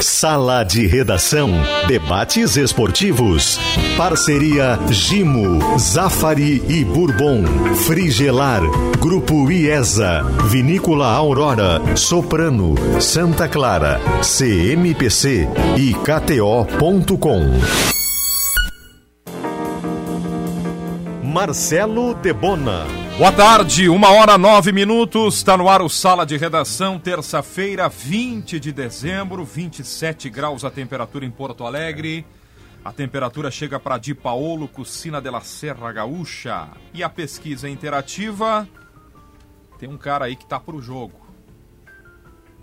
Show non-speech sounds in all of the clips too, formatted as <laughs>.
Sala de Redação. Debates esportivos. Parceria Gimo, Zafari e Bourbon. Frigelar. Grupo IESA. Vinícola Aurora. Soprano. Santa Clara. CMPC e KTO.com. Marcelo Debona. Boa tarde, uma hora nove minutos, está no ar o Sala de Redação, terça-feira, 20 de dezembro, 27 graus a temperatura em Porto Alegre. A temperatura chega para Di Paolo, Cucina de la Serra Gaúcha. E a pesquisa interativa tem um cara aí que tá pro jogo.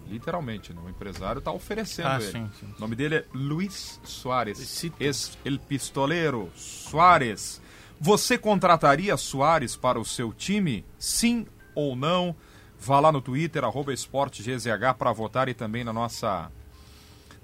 Literalmente, né? o empresário está oferecendo Ah, ele. sim, sim. O nome dele é Luiz Soares. Es El Pistoleiro Soares. Você contrataria Soares para o seu time? Sim ou não? Vá lá no Twitter, arroba esportegzh para votar e também na nossa,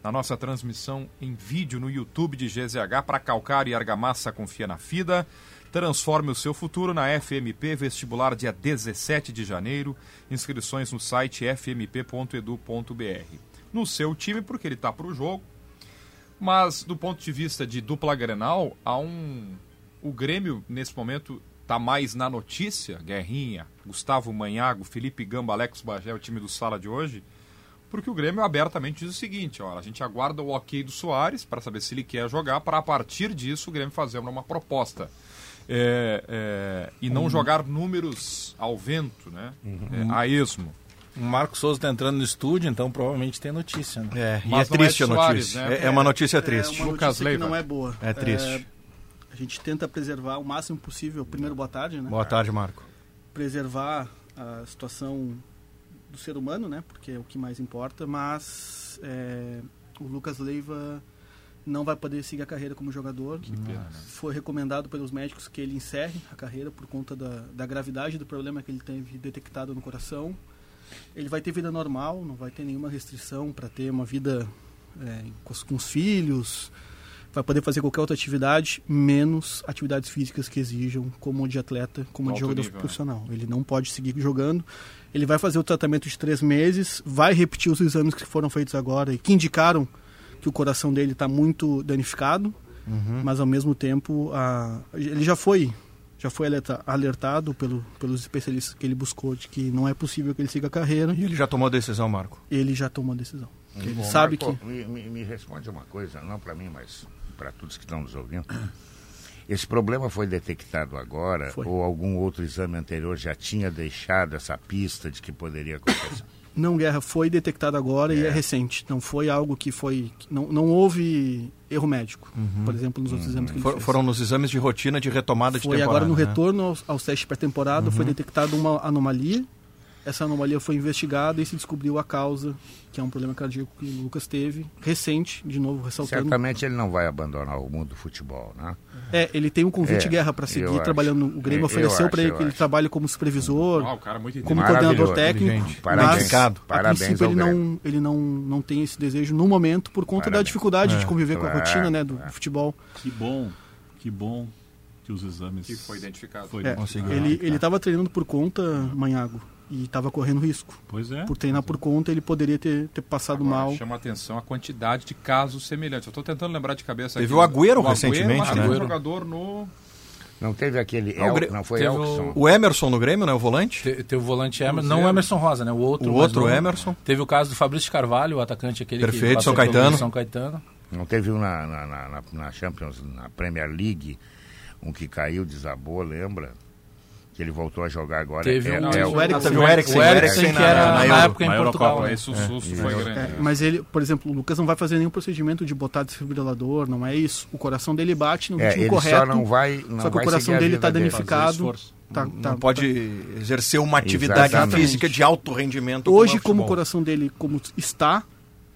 na nossa transmissão em vídeo no YouTube de GZH para calcar e argamassa confia na FIDA. Transforme o seu futuro na FMP, vestibular dia 17 de janeiro. Inscrições no site fmp.edu.br. No seu time, porque ele está para o jogo. Mas do ponto de vista de dupla Grenal, há um. O Grêmio, nesse momento, está mais na notícia. Guerrinha, Gustavo Manhago, Felipe Gamba, Alex Bagé, o time do Sala de hoje. Porque o Grêmio abertamente diz o seguinte: ó, a gente aguarda o ok do Soares para saber se ele quer jogar, para a partir disso o Grêmio fazer uma proposta. É, é, e não jogar números ao vento, né? É, a esmo. O Marcos Souza está entrando no estúdio, então provavelmente tem notícia. Né? É, e é é triste a Soares, notícia. né? É, é uma notícia triste. É uma Lucas notícia que Leiva. não é boa. É triste. A gente tenta preservar o máximo possível, primeiro boa tarde, né? Boa tarde, Marco. Preservar a situação do ser humano, né? Porque é o que mais importa, mas é, o Lucas Leiva não vai poder seguir a carreira como jogador. Que pena, né? Foi recomendado pelos médicos que ele encerre a carreira por conta da, da gravidade do problema que ele teve detectado no coração. Ele vai ter vida normal, não vai ter nenhuma restrição para ter uma vida é, com, os, com os filhos, vai poder fazer qualquer outra atividade, menos atividades físicas que exijam como de atleta, como de Alto jogador nível, né? profissional. Ele não pode seguir jogando. Ele vai fazer o tratamento de três meses, vai repetir os exames que foram feitos agora e que indicaram que o coração dele está muito danificado, mas ao mesmo tempo a, ele já foi já foi alerta- alertado pelo, pelos especialistas que ele buscou de que não é possível que ele siga a carreira. E ele já tomou a decisão, Marco. Ele já tomou a decisão. Ele Bom, sabe Marco, que Me, me- me responde uma coisa, não para mim, mas para todos que estão nos ouvindo. Esse problema foi detectado agora Foi. ou algum outro exame anterior já tinha deixado essa pista de que poderia acontecer? <coughs> não guerra foi detectado agora e é recente. Não foi algo que foi não, não houve erro médico, por exemplo, nos outros exames que ele For- fez. foram nos exames de rotina de retomada de Foi temporada. agora no né? retorno aos, aos testes pré-temporada foi detectada uma anomalia. Essa anomalia foi investigada e se descobriu a causa, que é um problema cardíaco que o Lucas teve, recente, de novo ressaltando. Certamente ele não vai abandonar o mundo do futebol, né? É, ele tem um convite É, guerra para seguir acho. trabalhando. O Grêmio Eu ofereceu acho, para ele que ele acho. trabalhe como supervisor, Ah, o cara é muito como coordenador técnico. Parabéns. Mas, Indicado. a Parabéns princípio, ele não, Grêmio. ele não, não tem esse desejo no momento por conta da Parabéns. dificuldade de É. conviver com a Claro, rotina né, do claro. futebol. Que bom, que bom que os exames Que foi identificado. foi É, identificado. ele ele estava treinando por conta, Manhago, e estava correndo risco. Pois é. Por treinar por conta, ele poderia ter, ter passado Agora, mal. Chama atenção a quantidade de casos semelhantes. Eu estou tentando lembrar de cabeça Teve aqui. o Agüero mas recentemente, teve né? um jogador no... Não teve aquele. Não, o El- não foi teve o- Elkson? O Emerson no Grêmio, né? O volante? Te- Teve o volante Emerson, não o Emerson Rosa, né? O outro, O outro. Emerson. Teve o caso do Fabrício Carvalho, o atacante aquele Perfeito, que São Caetano. São Caetano. Não teve um na, na, na, na- na Champions, na Premier League, um que caiu, desabou, lembra? Que ele voltou a jogar agora. Teve é, um- é, o Eriksen. Teve o Eriksen, O Eriksen, que era na na, Euro. época em Na Portugal. Eurocopa, né? Esse o susto foi grande. É, né? mas ele, por exemplo, o Lucas não vai fazer nenhum procedimento de botar desfibrilador, não é isso. O coração dele bate no é, ritmo ele correto. só não vai. Não só que o coração dele está danificado. Tá, não tá- pode exercer uma atividade Exatamente. física de alto rendimento. como Hoje, é o como o coração dele como está,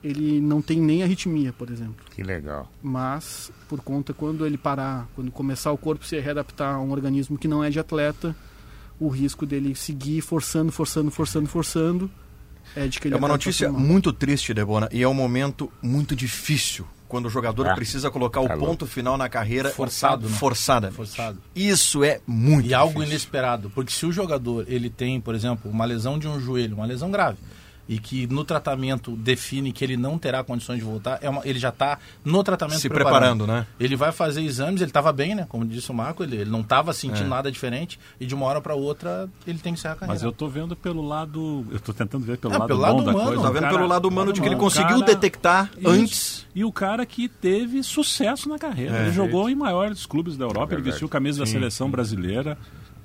ele não tem nem arritmia, por exemplo. Que legal. Mas, por conta, quando ele parar, quando começar o corpo se readaptar a um organismo que não é de atleta, o risco dele seguir forçando, forçando, forçando, forçando, é de que ele É uma notícia mal. muito triste, Debona, e é um momento muito difícil quando o jogador Ah, precisa colocar tá o ponto final na carreira Forçado, né? forçadamente. Forçado. Isso é muito E algo difícil. inesperado, porque se o jogador ele tem, por exemplo, uma lesão de um joelho, uma lesão grave, e que no tratamento define que ele não terá condições de voltar, é uma, ele já está no tratamento Se preparando, né? Ele vai fazer exames, ele estava bem, né? Como disse o Marco, ele, ele não estava sentindo É. nada diferente e de uma hora para outra ele tem que encerrar a carreira. Mas eu tô vendo pelo lado. Eu tô tentando ver pelo É, lado pelo bom lado da humano. coisa. Tá vendo cara- pelo lado humano de que ele conseguiu cara- detectar Isso. antes. E o cara que teve sucesso na carreira. É. ele jogou em maiores clubes da Europa, ele vestiu camisa da seleção brasileira.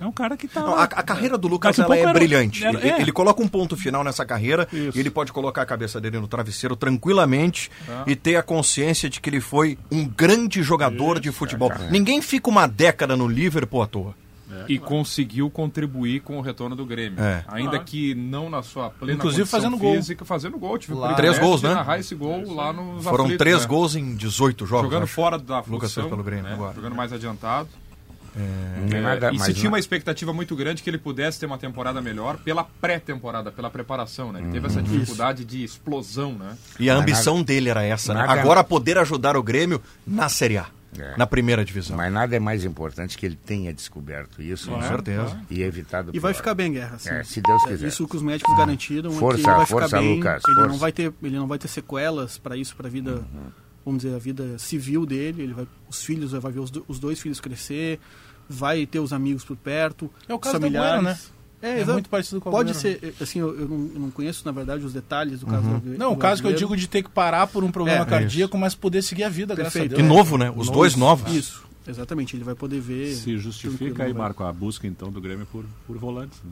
É um cara que tá. Não, a, a carreira do Lucas ela é era- brilhante. era- ele, é. ele coloca um ponto final nessa carreira Isso. e ele pode colocar a cabeça dele no travesseiro tranquilamente Ah. e ter a consciência de que ele foi um grande jogador de futebol. Ninguém fica uma década no Liverpool à toa. E conseguiu contribuir com o retorno do Grêmio. É. Ainda que não na sua plena Inclusive fazendo gol. física, fazendo gol. Tive o Lá. Três gols, de né? narrar esse gol lá nos Foram aflitos, três né? gols em 18 jogos. Jogando acho. fora da Lucas função, fez pelo Grêmio né? agora. Jogando mais adiantado. É nada, e se tinha não- uma expectativa muito grande que ele pudesse ter uma temporada melhor pela pré-temporada, pela preparação, né? Ele teve essa Uhum. dificuldade de explosão, né? E a ambição dele era essa, né? nada- Agora poder ajudar o Grêmio na Série A, É. na primeira divisão. Mas nada é mais importante que ele tenha descoberto isso Com né? certeza. e evitado. E vai pior. ficar bem, Guerra. assim. É, se Deus É, quiser. Isso que os médicos garantiram é Força, que ele vai ficar força, bem. Lucas, ele força. não vai ter, ele não vai ter sequelas para isso, para a vida, Uhum. Vamos dizer, a vida civil dele. Ele vai, os filhos vai ver os, do- os dois filhos crescer, vai ter os amigos por perto, É o caso do familiares. Bueno, né? É, É muito parecido com o Pode Agüero. ser, assim, eu, eu não, eu não conheço, na verdade, os detalhes do caso do Agüero- Não, o do caso que eu digo de ter que parar por um problema É, cardíaco, mas poder seguir a vida, graças a Perfeito. Deus. E novo, né? Os dois novos. Isso, exatamente. Ele vai poder ver. Se justifica aí. Marco, a busca então do Grêmio por, por volantes. né?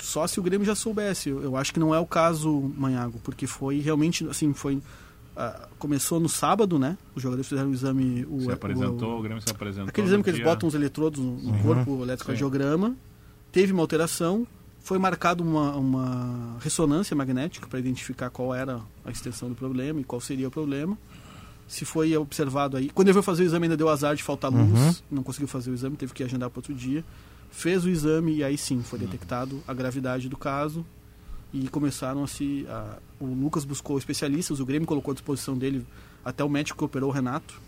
só se o Grêmio já soubesse. Eu, eu acho que não é o caso, Manhago, porque foi realmente, assim, foi... ah, começou no sábado, né? Os jogadores fizeram o exame... O, Se o- apresentou, o Grêmio se apresentou. aquele exame que eles dia- botam os eletrodos no, no corpo, o eletrocardiograma. Teve uma alteração, foi marcado uma, uma ressonância magnética para identificar qual era a extensão do problema e qual seria o problema. Se foi observado aí. Quando ele foi fazer o exame, ainda deu azar de faltar luz, não conseguiu fazer o exame, teve que agendar para outro dia. Fez o exame e aí sim foi detectado a gravidade do caso e começaram a se. a- o Lucas buscou especialistas, o Grêmio colocou à disposição dele até o médico que operou o Renato,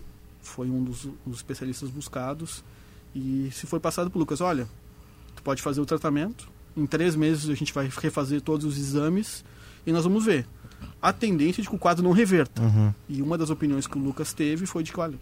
foi um dos, dos especialistas buscados. E se foi passado para o Lucas: olha, tu pode fazer o tratamento, em três meses a gente vai refazer todos os exames e nós vamos ver. A tendência é de que o quadro não reverta. Uhum. E uma das opiniões que o Lucas teve foi de que, olha,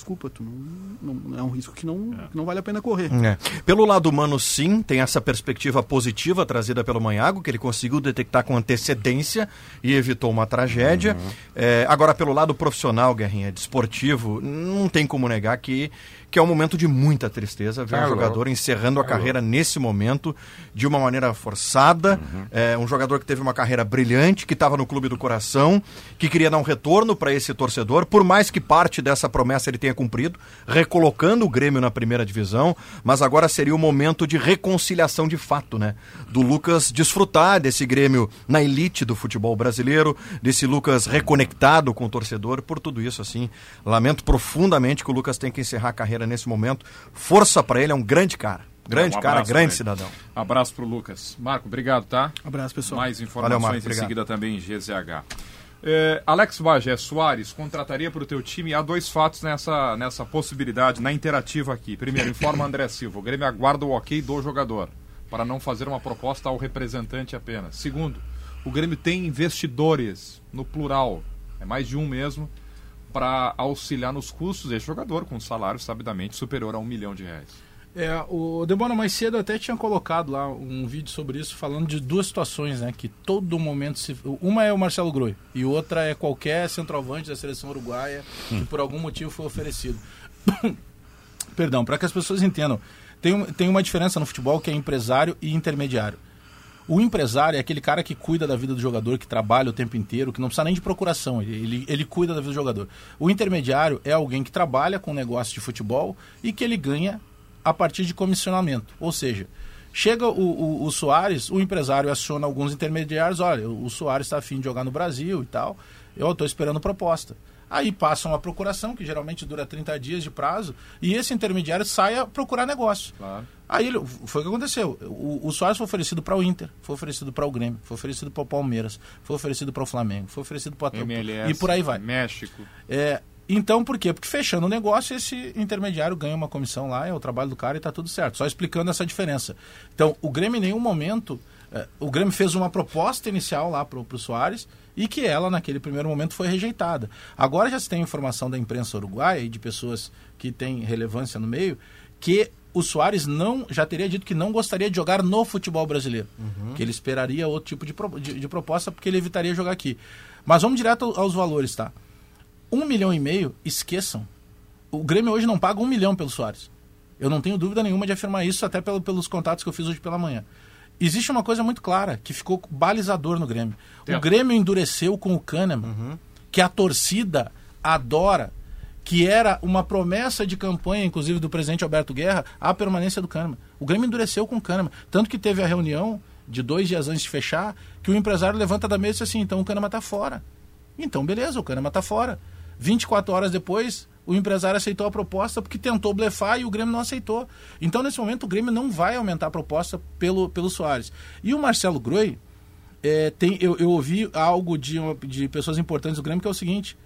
desculpa, tu não, não- é um risco que não, que não vale a pena correr. É. Pelo lado humano, sim, tem essa perspectiva positiva trazida pelo Manhago, que ele conseguiu detectar com antecedência e evitou uma tragédia. É, agora, pelo lado profissional, Guerrinha, desportivo, não tem como negar que, que é um momento de muita tristeza ver um louco. jogador encerrando a carreira nesse momento de uma maneira forçada. É, um jogador que teve uma carreira brilhante, que estava no clube do coração, que queria dar um retorno para esse torcedor, por mais que parte dessa promessa ele tenha cumprido, recolocando o Grêmio na primeira divisão, mas agora seria o momento de reconciliação de fato, né? Do Lucas desfrutar desse Grêmio na elite do futebol brasileiro, desse Lucas reconectado com o torcedor, por tudo isso, assim, lamento profundamente que o Lucas tenha que encerrar a carreira nesse momento. Força para ele, é um grande cara. Grande Um cara, grande cidadão. Abraço pro Lucas. Marco, obrigado, tá? Abraço, pessoal. Mais Valeu, informações Marco, em obrigado. seguida também em GZH. É, Alex Bagé Soares contrataria para o teu time. Há dois fatos nessa, nessa possibilidade, na interativa aqui. Primeiro, informa André Silva. O Grêmio aguarda o ok do jogador, para não fazer uma proposta ao representante apenas. Segundo, o Grêmio tem investidores, no plural, é mais de um mesmo, para auxiliar nos custos desse jogador, com um salário sabidamente superior a um milhão de reais. É, o Debona mais cedo até tinha colocado lá um vídeo sobre isso, falando de duas situações, né? Que todo momento se. Uma é o Marcelo Groi e outra é qualquer centroavante da seleção uruguaia que por algum motivo foi oferecido. <coughs> Perdão, para que as pessoas entendam. Tem, tem uma diferença no futebol que é empresário e intermediário. O empresário é aquele cara que cuida da vida do jogador, que trabalha o tempo inteiro, que não precisa nem de procuração, ele, ele, ele cuida da vida do jogador. O intermediário é alguém que trabalha com negócio de futebol e que ele ganha a partir de comissionamento. Ou seja, chega o, o, o Soares, o empresário aciona alguns intermediários, olha, o Soares está afim de jogar no Brasil e tal, eu estou esperando proposta. Aí passa uma procuração, que geralmente dura 30 dias de prazo, e esse intermediário sai a procurar negócio. Claro. Aí ele- foi o que aconteceu. O, o Soares foi oferecido para o Inter, foi oferecido para o Grêmio, foi oferecido para o Palmeiras, foi oferecido para o Flamengo, foi oferecido para o MLS, e por aí vai. México. É, então, por quê? Porque fechando o negócio, esse intermediário ganha uma comissão lá, é o trabalho do cara e está tudo certo. Só explicando essa diferença. Então, o Grêmio em nenhum momento É, o Grêmio fez uma proposta inicial lá pro, pro Soares e que ela, naquele primeiro momento, foi rejeitada. Agora já se tem informação da imprensa uruguaia e de pessoas que têm relevância no meio que o Soares não já teria dito que não gostaria de jogar no futebol brasileiro, que ele esperaria outro tipo de, pro- de- de proposta porque ele evitaria jogar aqui. Mas vamos direto aos valores, tá? Um milhão e meio, esqueçam. O Grêmio hoje não paga um milhão pelo Soares. Eu não tenho dúvida nenhuma de afirmar isso, até pelo- pelos contatos que eu fiz hoje pela manhã. Existe uma coisa muito clara, que ficou balizador no Grêmio. O. Grêmio endureceu com o Kahneman, que a torcida adora, que era uma promessa de campanha, inclusive, do presidente Alberto Guerra, a permanência do Kahneman. O Grêmio endureceu com o Kahneman. Tanto que teve a reunião de dois dias antes de fechar, que o empresário levanta da mesa e diz assim, então o Kahneman está fora. Então, beleza, o Kahneman está fora. 24 horas depois, o empresário aceitou a proposta porque tentou blefar e o Grêmio não aceitou. Então, nesse momento, o Grêmio não vai aumentar a proposta pelo, pelo Soares. E o Marcelo Groi, é, tem, eu, eu ouvi algo de, uma- de pessoas importantes do Grêmio que é o seguinte: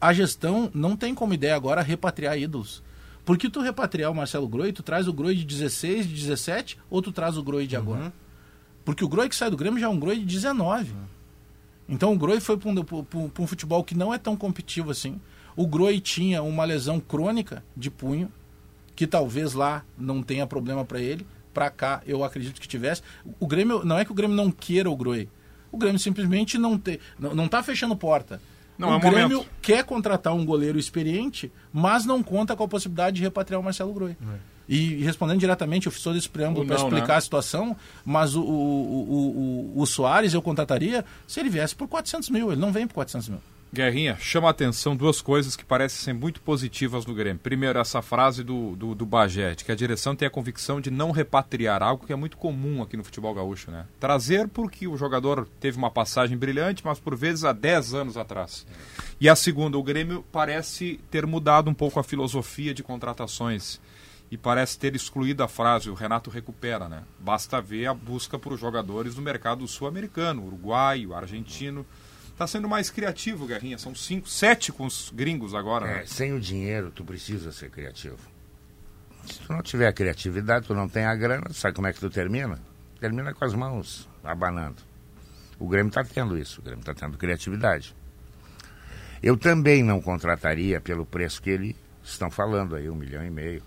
a gestão não tem como ideia agora repatriar ídolos. Porque tu repatriar o Marcelo Groi, tu traz o Groi de 16, de 17, ou tu traz o Groi de agora? Porque o Groi que sai do Grêmio já é um Groi de 19. Então o Groi foi para um, um futebol que não é tão competitivo assim. O Groi tinha uma lesão crônica de punho, que talvez lá não tenha problema para ele. Para cá, eu acredito que tivesse. O Grêmio, não é que o Grêmio não queira o Groi. O Grêmio simplesmente não, te, não, não tá fechando porta. Não o é Grêmio momento. quer contratar um goleiro experiente, mas não conta com a possibilidade de repatriar o Marcelo Groi. E respondendo diretamente, eu fiz todo esse preâmbulo para explicar né? a situação, mas o, o, o, o, o Soares eu contrataria se ele viesse por 400 mil. Ele não vem por 400 mil. Guerrinha, chama a atenção duas coisas que parecem ser muito positivas no Grêmio. Primeiro, essa frase do, do, do que a direção tem a convicção de não repatriar, algo que é muito comum aqui no futebol gaúcho, né? Trazer porque o jogador teve uma passagem brilhante, mas por vezes há 10 anos atrás. E a segunda, o Grêmio parece ter mudado um pouco a filosofia de contratações. E parece ter excluído a frase, o Renato recupera, né? Basta ver a busca por jogadores no mercado sul-americano, uruguaio, argentino. Está sendo mais criativo, Guerrinha. São cinco, sete com os gringos agora, É, né? sem o dinheiro, tu precisa ser criativo. Se tu não tiver criatividade, tu não tem a grana, sabe como é que tu termina? Termina com as mãos abanando. O Grêmio está tendo isso, o Grêmio está tendo criatividade. Eu também não contrataria pelo preço que eles estão falando aí, um milhão e meio.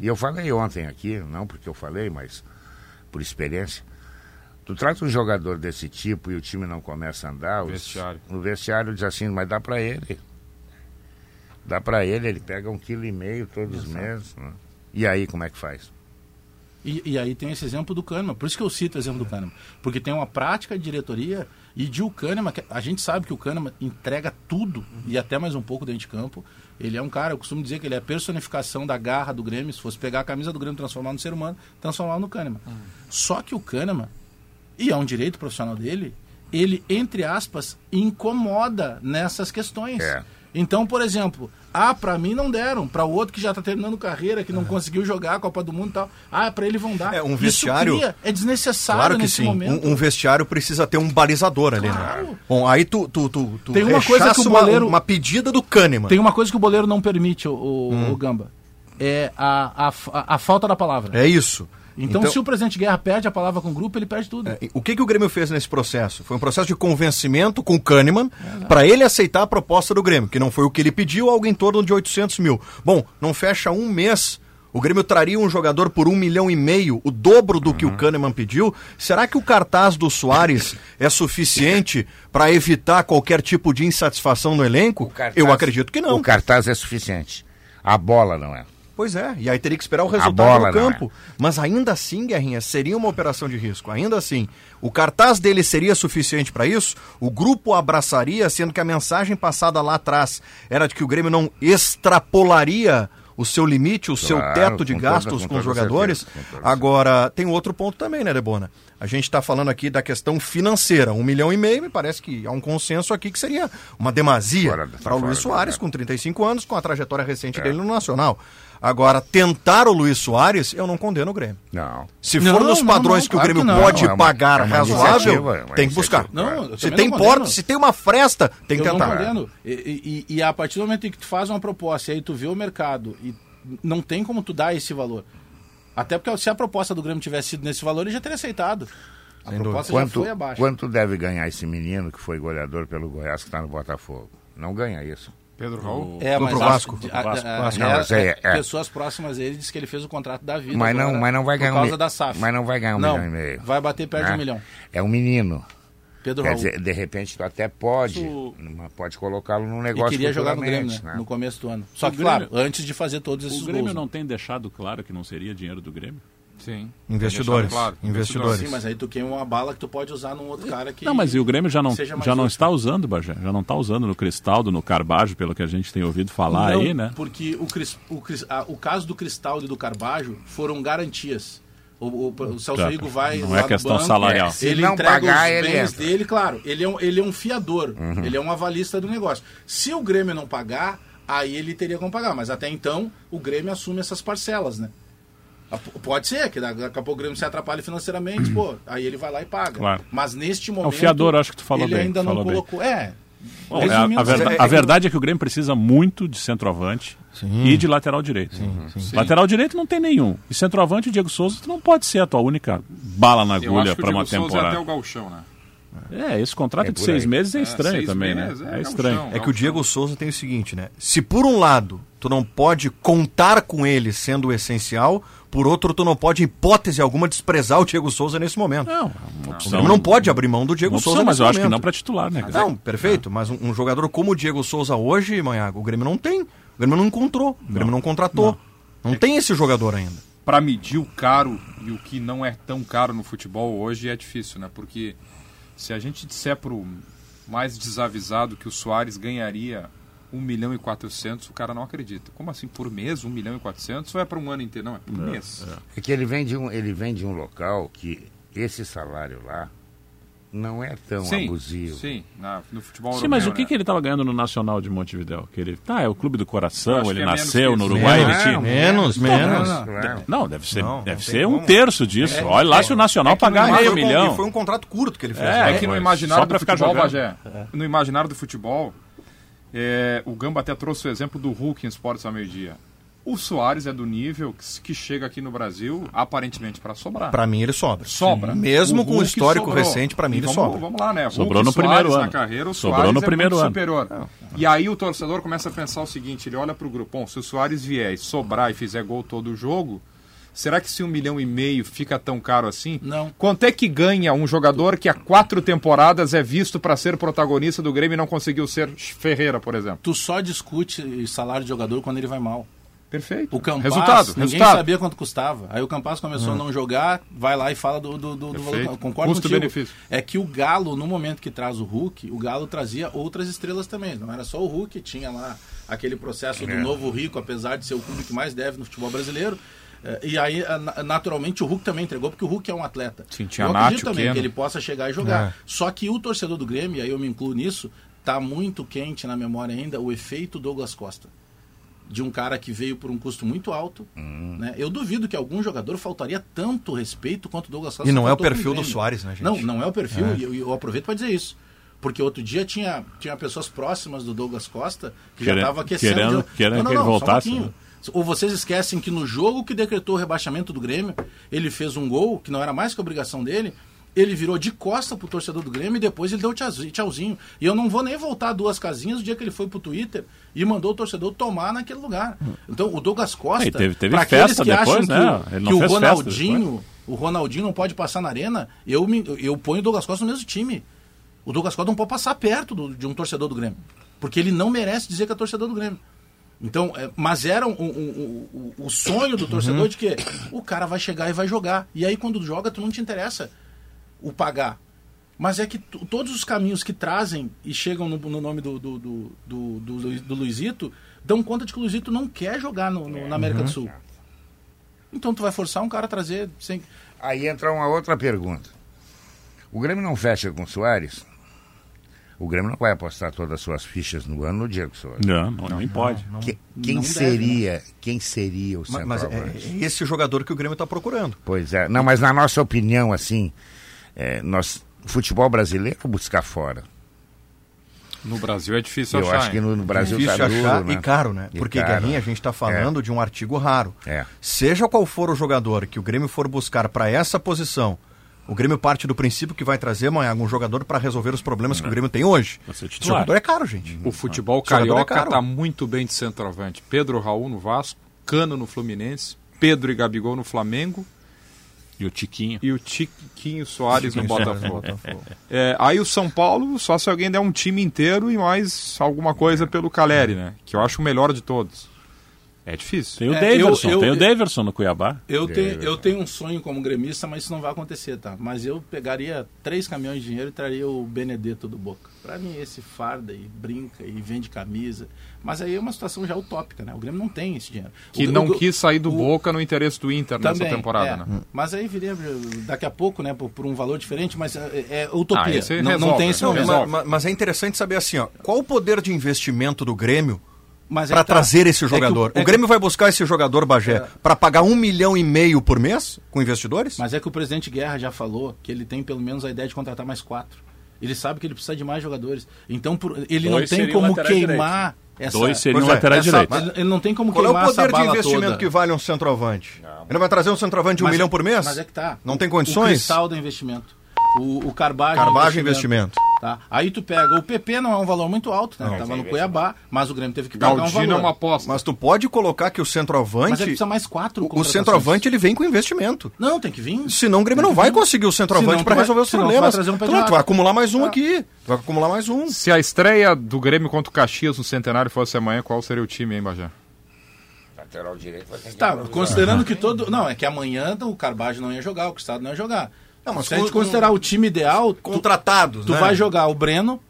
E eu falei ontem aqui, não porque eu falei, mas por experiência. Tu trata um jogador desse tipo e o time não começa a andar, os- Vestiário. no vestiário diz assim, mas dá para ele. Dá para ele, ele pega um quilo e meio todos os meses. né? E aí, como é que faz? E, e aí tem esse exemplo do Kahneman. Por isso que eu cito o exemplo do Kahneman. Porque tem uma prática de diretoria e de o Kahneman, a gente sabe que o Kahneman entrega tudo e até mais um pouco dentro de campo. Ele é um cara, eu costumo dizer que ele é a personificação da garra do Grêmio. Se fosse pegar a camisa do Grêmio e transformar no ser humano, transformar no Kahneman. Só que o Kahneman, e é um direito profissional dele, ele, entre aspas, incomoda nessas questões. É. Então, por exemplo, ah, pra mim não deram, pra o outro que já tá terminando carreira, que não conseguiu jogar a Copa do Mundo e tal. Ah, pra ele vão dar. É, um vestiário- cria- é desnecessário Claro que nesse sim. momento. Um, um vestiário precisa ter um balizador ali, né? Claro. Bom, aí tu, tu, tu, tu Tem uma coisa que o uma- goleiro- uma, pedida do Kahneman. Tem uma coisa que o boleiro não permite, o, o- Hum. o Gamba. É a, a, a, a falta da palavra. É isso. Então, se o presidente Guerra perde a palavra com o grupo, ele perde tudo. É, O que, que o Grêmio fez nesse processo? Foi um processo de convencimento com o Kahneman para ele aceitar a proposta do Grêmio, que não foi o que ele pediu, algo em torno de 800 mil. Bom, não fecha um mês. O Grêmio traria um jogador por um milhão e meio, o dobro do que o Kahneman pediu. Será que o cartaz do Soares é suficiente <laughs> para evitar qualquer tipo de insatisfação no elenco? Cartaz- Eu acredito que não. O cartaz é suficiente. A bola não é. Pois é, e aí teria que esperar o resultado não é. campo. Mas ainda assim, Guerrinha, seria uma operação de risco. Ainda assim, o cartaz dele seria suficiente para isso? O grupo abraçaria, sendo que a mensagem passada lá atrás era de que o Grêmio não extrapolaria o seu limite, o seu Claro, teto de com toda- gastos com com os toda jogadores. certeza, com toda Agora, tem outro ponto também, né, Debona? A gente está falando aqui da questão financeira. Um milhão e meio, me parece que há um consenso aqui que seria uma demasia para o Luiz Soares, com 35 anos, com a trajetória recente É. dele no Nacional. Agora, tentar o Luiz Soares, eu não condeno o Grêmio. Não. Se Não, for nos não, padrões não, que o claro Grêmio que não. pode É uma- pagar é uma razoável, é uma tem que buscar. Não, Se tem não porta, se tem uma fresta, tem que eu tentar. não condeno. E, e- e a partir do momento em que tu faz uma proposta e aí tu vê o mercado e não tem como tu dar esse valor. Até porque se a proposta do Grêmio tivesse sido nesse valor, ele já teria aceitado. A Sem proposta Quanto, já foi abaixo. quanto deve ganhar esse menino que foi goleador pelo Goiás que está no Botafogo? Não ganha isso. Pedro Raul. É, mas pro a- Vasco. a- a- Vasco. a- Vasco. é, Não, mas é- é. Pessoas próximas a ele disse que ele fez o contrato da vida. Mas não, agora, mas não vai por ganhar um causa mi- da SAF. Mas não vai ganhar um não, milhão e meio. Vai bater perto de né? um milhão. É um menino. Pedro Quer Raul. dizer, de repente tu até pode, pode colocá-lo num E negócio queria jogar no Grêmio, né? né? No começo do ano. Só O que, Grêmio- claro, antes de fazer todos esses O Grêmio gols. não tem deixado claro que não seria dinheiro do Grêmio? Sim. Investidores. Claro, Investidores. Sim, mas aí tu queima uma bala que tu pode usar num outro cara que... Não, mas e o Grêmio já não, já não está usando, Bajé. Já não está usando no Cristaldo, no Carbajo, pelo que a gente tem ouvido falar Não, aí, né? Porque o, Cris- o, Cris- a- o caso do Cristaldo e do Carbajo foram garantias. O, o, o Celso Rigo vai não lá é questão banco, salarial. É, se ele não entrega pagar, os ele bens entra. dele, claro. Ele é um, ele é um fiador. Ele é um avalista do negócio. Se o Grêmio não pagar, aí ele teria como pagar. Mas até então, o Grêmio assume essas parcelas, né? Pode ser, que daqui a pouco o Grêmio se atrapalhe financeiramente, pô, aí ele vai lá e paga. Claro. Mas neste momento. fiador, acho que tu falou ele bem, ainda não bem. colocou. É. Bom, é, a, resumindo, a verda- é- a verdade é que o Grêmio precisa muito de centroavante e de lateral direito. Lateral direito não tem nenhum. E centroavante, o Diego Souza, tu não pode ser a tua única bala na agulha o para uma Diego Souza é temporada. até o Galchão, né? É, esse contrato É de seis aí. meses é É, estranho seis também, meses, né? é, É estranho. gauchão. É que o Diego Souza tem o seguinte, né? Se por um lado tu não pode contar com ele sendo o essencial, por outro tu não pode, em hipótese alguma, desprezar o Diego Souza nesse momento. Não, é uma O opção. Grêmio não pode abrir mão do Diego uma opção, Souza mas eu acho que momento. não para titular, né? Não, perfeito, mas um, um jogador como o Diego Souza hoje, Manhago, o Grêmio não tem. O Grêmio não encontrou, o Grêmio não, contratou. Não. tem esse jogador ainda. Para medir o caro e o que não é tão caro no futebol hoje é difícil, né? Porque se a gente disser pro mais desavisado que o Soares ganharia 1 milhão e 400, o cara não acredita. Como assim, por mês, 1 milhão e 400? Ou é para um ano inteiro? Não, é por mês. É que ele vem, de um, ele vem de um local que esse salário lá não é tão sim, abusivo. sim, na- no futebol Sim, europeu, mas o que, né? que ele estava ganhando no Nacional de Montevidéu? Que ele, tá, é o clube do coração, ele é nasceu no. Uruguai, Menos, ele tinha... Menos, menos. não, Claro. Não, deve ser, Não, deve não ser um como. terço disso. Olha lá se o Nacional é pagar meio foi, um- milhão. foi um contrato curto que ele fez. É, né? É que no Só imaginário pra do ficar futebol. Bagé, no imaginário do futebol, é, o Gamba até trouxe o exemplo do Hulk em Esportes ao meio-dia. O Soares é do nível que, chega aqui no Brasil, aparentemente, para sobrar. Pra mim ele sobra. Sobra. Mesmo com o histórico sobrou. recente, pra mim E ele vamos, sobra. Vamos lá, né? Sobrou Hulk no Soares primeiro na ano. carreira, o Sobrou Soares no é primeiro muito ano. superior. E aí o torcedor começa a pensar o seguinte, ele olha pro grupo, bom, se o Soares vier e sobrar e fizer gol todo o jogo, será que se um milhão e meio fica tão caro assim? Não. Quanto é que ganha um jogador que há quatro temporadas é visto para ser protagonista do Grêmio e não conseguiu ser Ferreira, por exemplo? Tu só discute salário de jogador quando ele vai mal. Perfeito. O Campas, resultado, ninguém resultado. sabia quanto custava. Aí o Campas começou a não jogar, vai lá e fala do, do, do, do valor. Concordo contigo. Custo-benefício. É que o Galo, no momento que traz o Hulk, o Galo trazia outras estrelas também. Não era só o Hulk, tinha lá aquele processo do É. novo rico, apesar de ser o clube que mais deve no futebol brasileiro. Eh, E aí, na- naturalmente, o Hulk também entregou, porque o Hulk é um atleta. Sim, tinha eu acredito também Keno. que ele possa chegar e jogar. É. Só que o torcedor do Grêmio, e aí eu me incluo nisso, tá muito quente na memória ainda o efeito Douglas Costa de um cara que veio por um custo muito alto. Hum. Né? Eu duvido que algum jogador faltaria tanto respeito quanto o Douglas Costa. E não é o perfil do. Soares, né, gente? Não, não é o perfil, e eu, eu aproveito para dizer isso. Porque outro dia tinha, tinha pessoas próximas do Douglas Costa que já Querendo- estavam aquecendo. querendo- de- querendo não, não, que ele não, um voltasse, né? Ou vocês esquecem que no jogo que decretou o rebaixamento do Grêmio, ele fez um gol, que não era mais que obrigação dele, ele virou de costa pro torcedor do Grêmio e depois ele deu tchauzi- tchauzinho. E eu não vou nem voltar duas casinhas o dia que ele foi pro Twitter e mandou o torcedor tomar naquele lugar. Então o Douglas Costa, É, teve- teve pra aqueles festa que depois, acham né? que, que o Ronaldinho, o Ronaldinho não pode passar na arena, eu, me, eu ponho o Douglas Costa no mesmo time. O Douglas Costa não pode passar perto do- de um torcedor do Grêmio. Porque ele não merece dizer que é torcedor do Grêmio. Então, é, mas era um- um- um- o sonho do torcedor de que o cara vai chegar e vai jogar. E aí, quando joga, tu não te interessa o pagar. Mas é que todos os caminhos que trazem e chegam no, no nome do, do, do, do, do do Luizito dão conta de que o Luizito não quer jogar no- no- na América do Sul. Então tu vai forçar um cara a trazer sem. Aí entra uma outra pergunta. O Grêmio não fecha com o Soares? O Grêmio não vai apostar todas as suas fichas no ano no Diego Soares. Não, não, nem pode. Que- quem não deve, seria, quem seria o Mas, mas centroavante? é esse jogador que o Grêmio está procurando. Pois é. Não, mas na nossa opinião, assim, é, nós, futebol brasileiro é buscar fora. No Brasil é difícil Eu achar. acho que no, no Brasil Difícil tá achar duro, né? e caro, né? E Porque, caro. Guerrinha, a gente está falando de um artigo raro. É. Seja qual for o jogador que o Grêmio for buscar para essa posição, O Grêmio parte do princípio que vai trazer amanhã algum jogador para resolver os problemas que o Grêmio tem hoje. É O jogador é caro, gente. O futebol Jogador é carioca está muito bem de centroavante. Pedro Raul no Vasco, Cano no Fluminense, Pedro e Gabigol no Flamengo E o Tiquinho. e o Tiquinho Soares no Botafogo. É, aí o São Paulo, só se alguém der um time inteiro e mais alguma coisa pelo Caleri, né? Que eu acho o melhor de todos. É difícil. Tem o É, Daverson, eu- eu- tem o Daverson no Cuiabá. Eu tenho, eu tenho um sonho como gremista, mas isso não vai acontecer, tá? Mas eu pegaria três caminhões de dinheiro e traria o Benedetto do Boca. Pra mim, esse farda e brinca e vende camisa. Mas aí é uma situação já utópica, né? O Grêmio não tem esse dinheiro. Que O- não o- quis sair do o- Boca no interesse do Inter nessa Também, temporada, é. né? Mas aí viria daqui a pouco, né, por, por um valor diferente, mas é, é utopia. Ah, não, não resolve, tem esse? Não, momento. mas, mas é interessante saber assim, ó, qual o poder de investimento do Grêmio para que tá. trazer esse É que jogador? é o que- Grêmio vai buscar esse jogador, Bagé, para pagar um milhão e meio por mês com investidores? Mas é que o presidente Guerra já falou que ele tem pelo menos a ideia de contratar mais quatro. Ele sabe que ele precisa de mais jogadores. Então por- ele não Dois tem seriam como queimar essa. Dois seriam é, laterais essa- direitos. ele, ele não tem como Qual é queimar o essa poder de investimento toda. que vale um centroavante? Ele vai trazer um centroavante de um Mas- milhão por mês? Mas é que tá. Não tem O condições? Cristal do investimento. O, o Carbagem, Carbagem investimento. Tá? Aí tu pega. O PP não é um valor muito alto, né? Não, Tava é no Cuiabá, mas o Grêmio teve que pagar um Galdino valor. é uma aposta. Mas tu pode colocar que o Mas é centroavante. que precisa mais quatro o, centroavante ele vem com investimento. Não, tem que vir. Senão o Grêmio não vai conseguir o centroavante para vai- resolver os vai problemas. trazer um Então, tu vai acumular mais um Ah. aqui. Tu vai acumular mais um. Se a estreia do Grêmio contra o Caxias no Centenário fosse amanhã, qual seria o time, hein, Bajé? Lateral direito vai ter que Tá, considerando que todo. Não, é que amanhã o Carbagem não ia jogar, o Cristado não ia jogar. Não, mas Se a gente considerar o time ideal, tu, Contratados, tu né? vai jogar o Breno,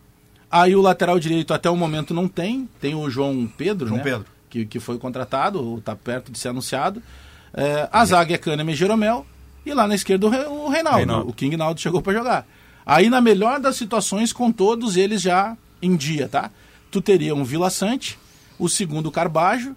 aí o lateral direito até o momento não tem, tem o João Pedro, João né? Pedro. Que, que foi contratado, ou tá perto de ser anunciado. É, a zaga é Kahneman e Jeromel, e lá na esquerda o, Re- o Reinaldo, Reinaldo. o King Naldo chegou para jogar. Aí na melhor das situações, com todos eles já em dia, tá? Tu teria um Vila Sante, o segundo Carbajo,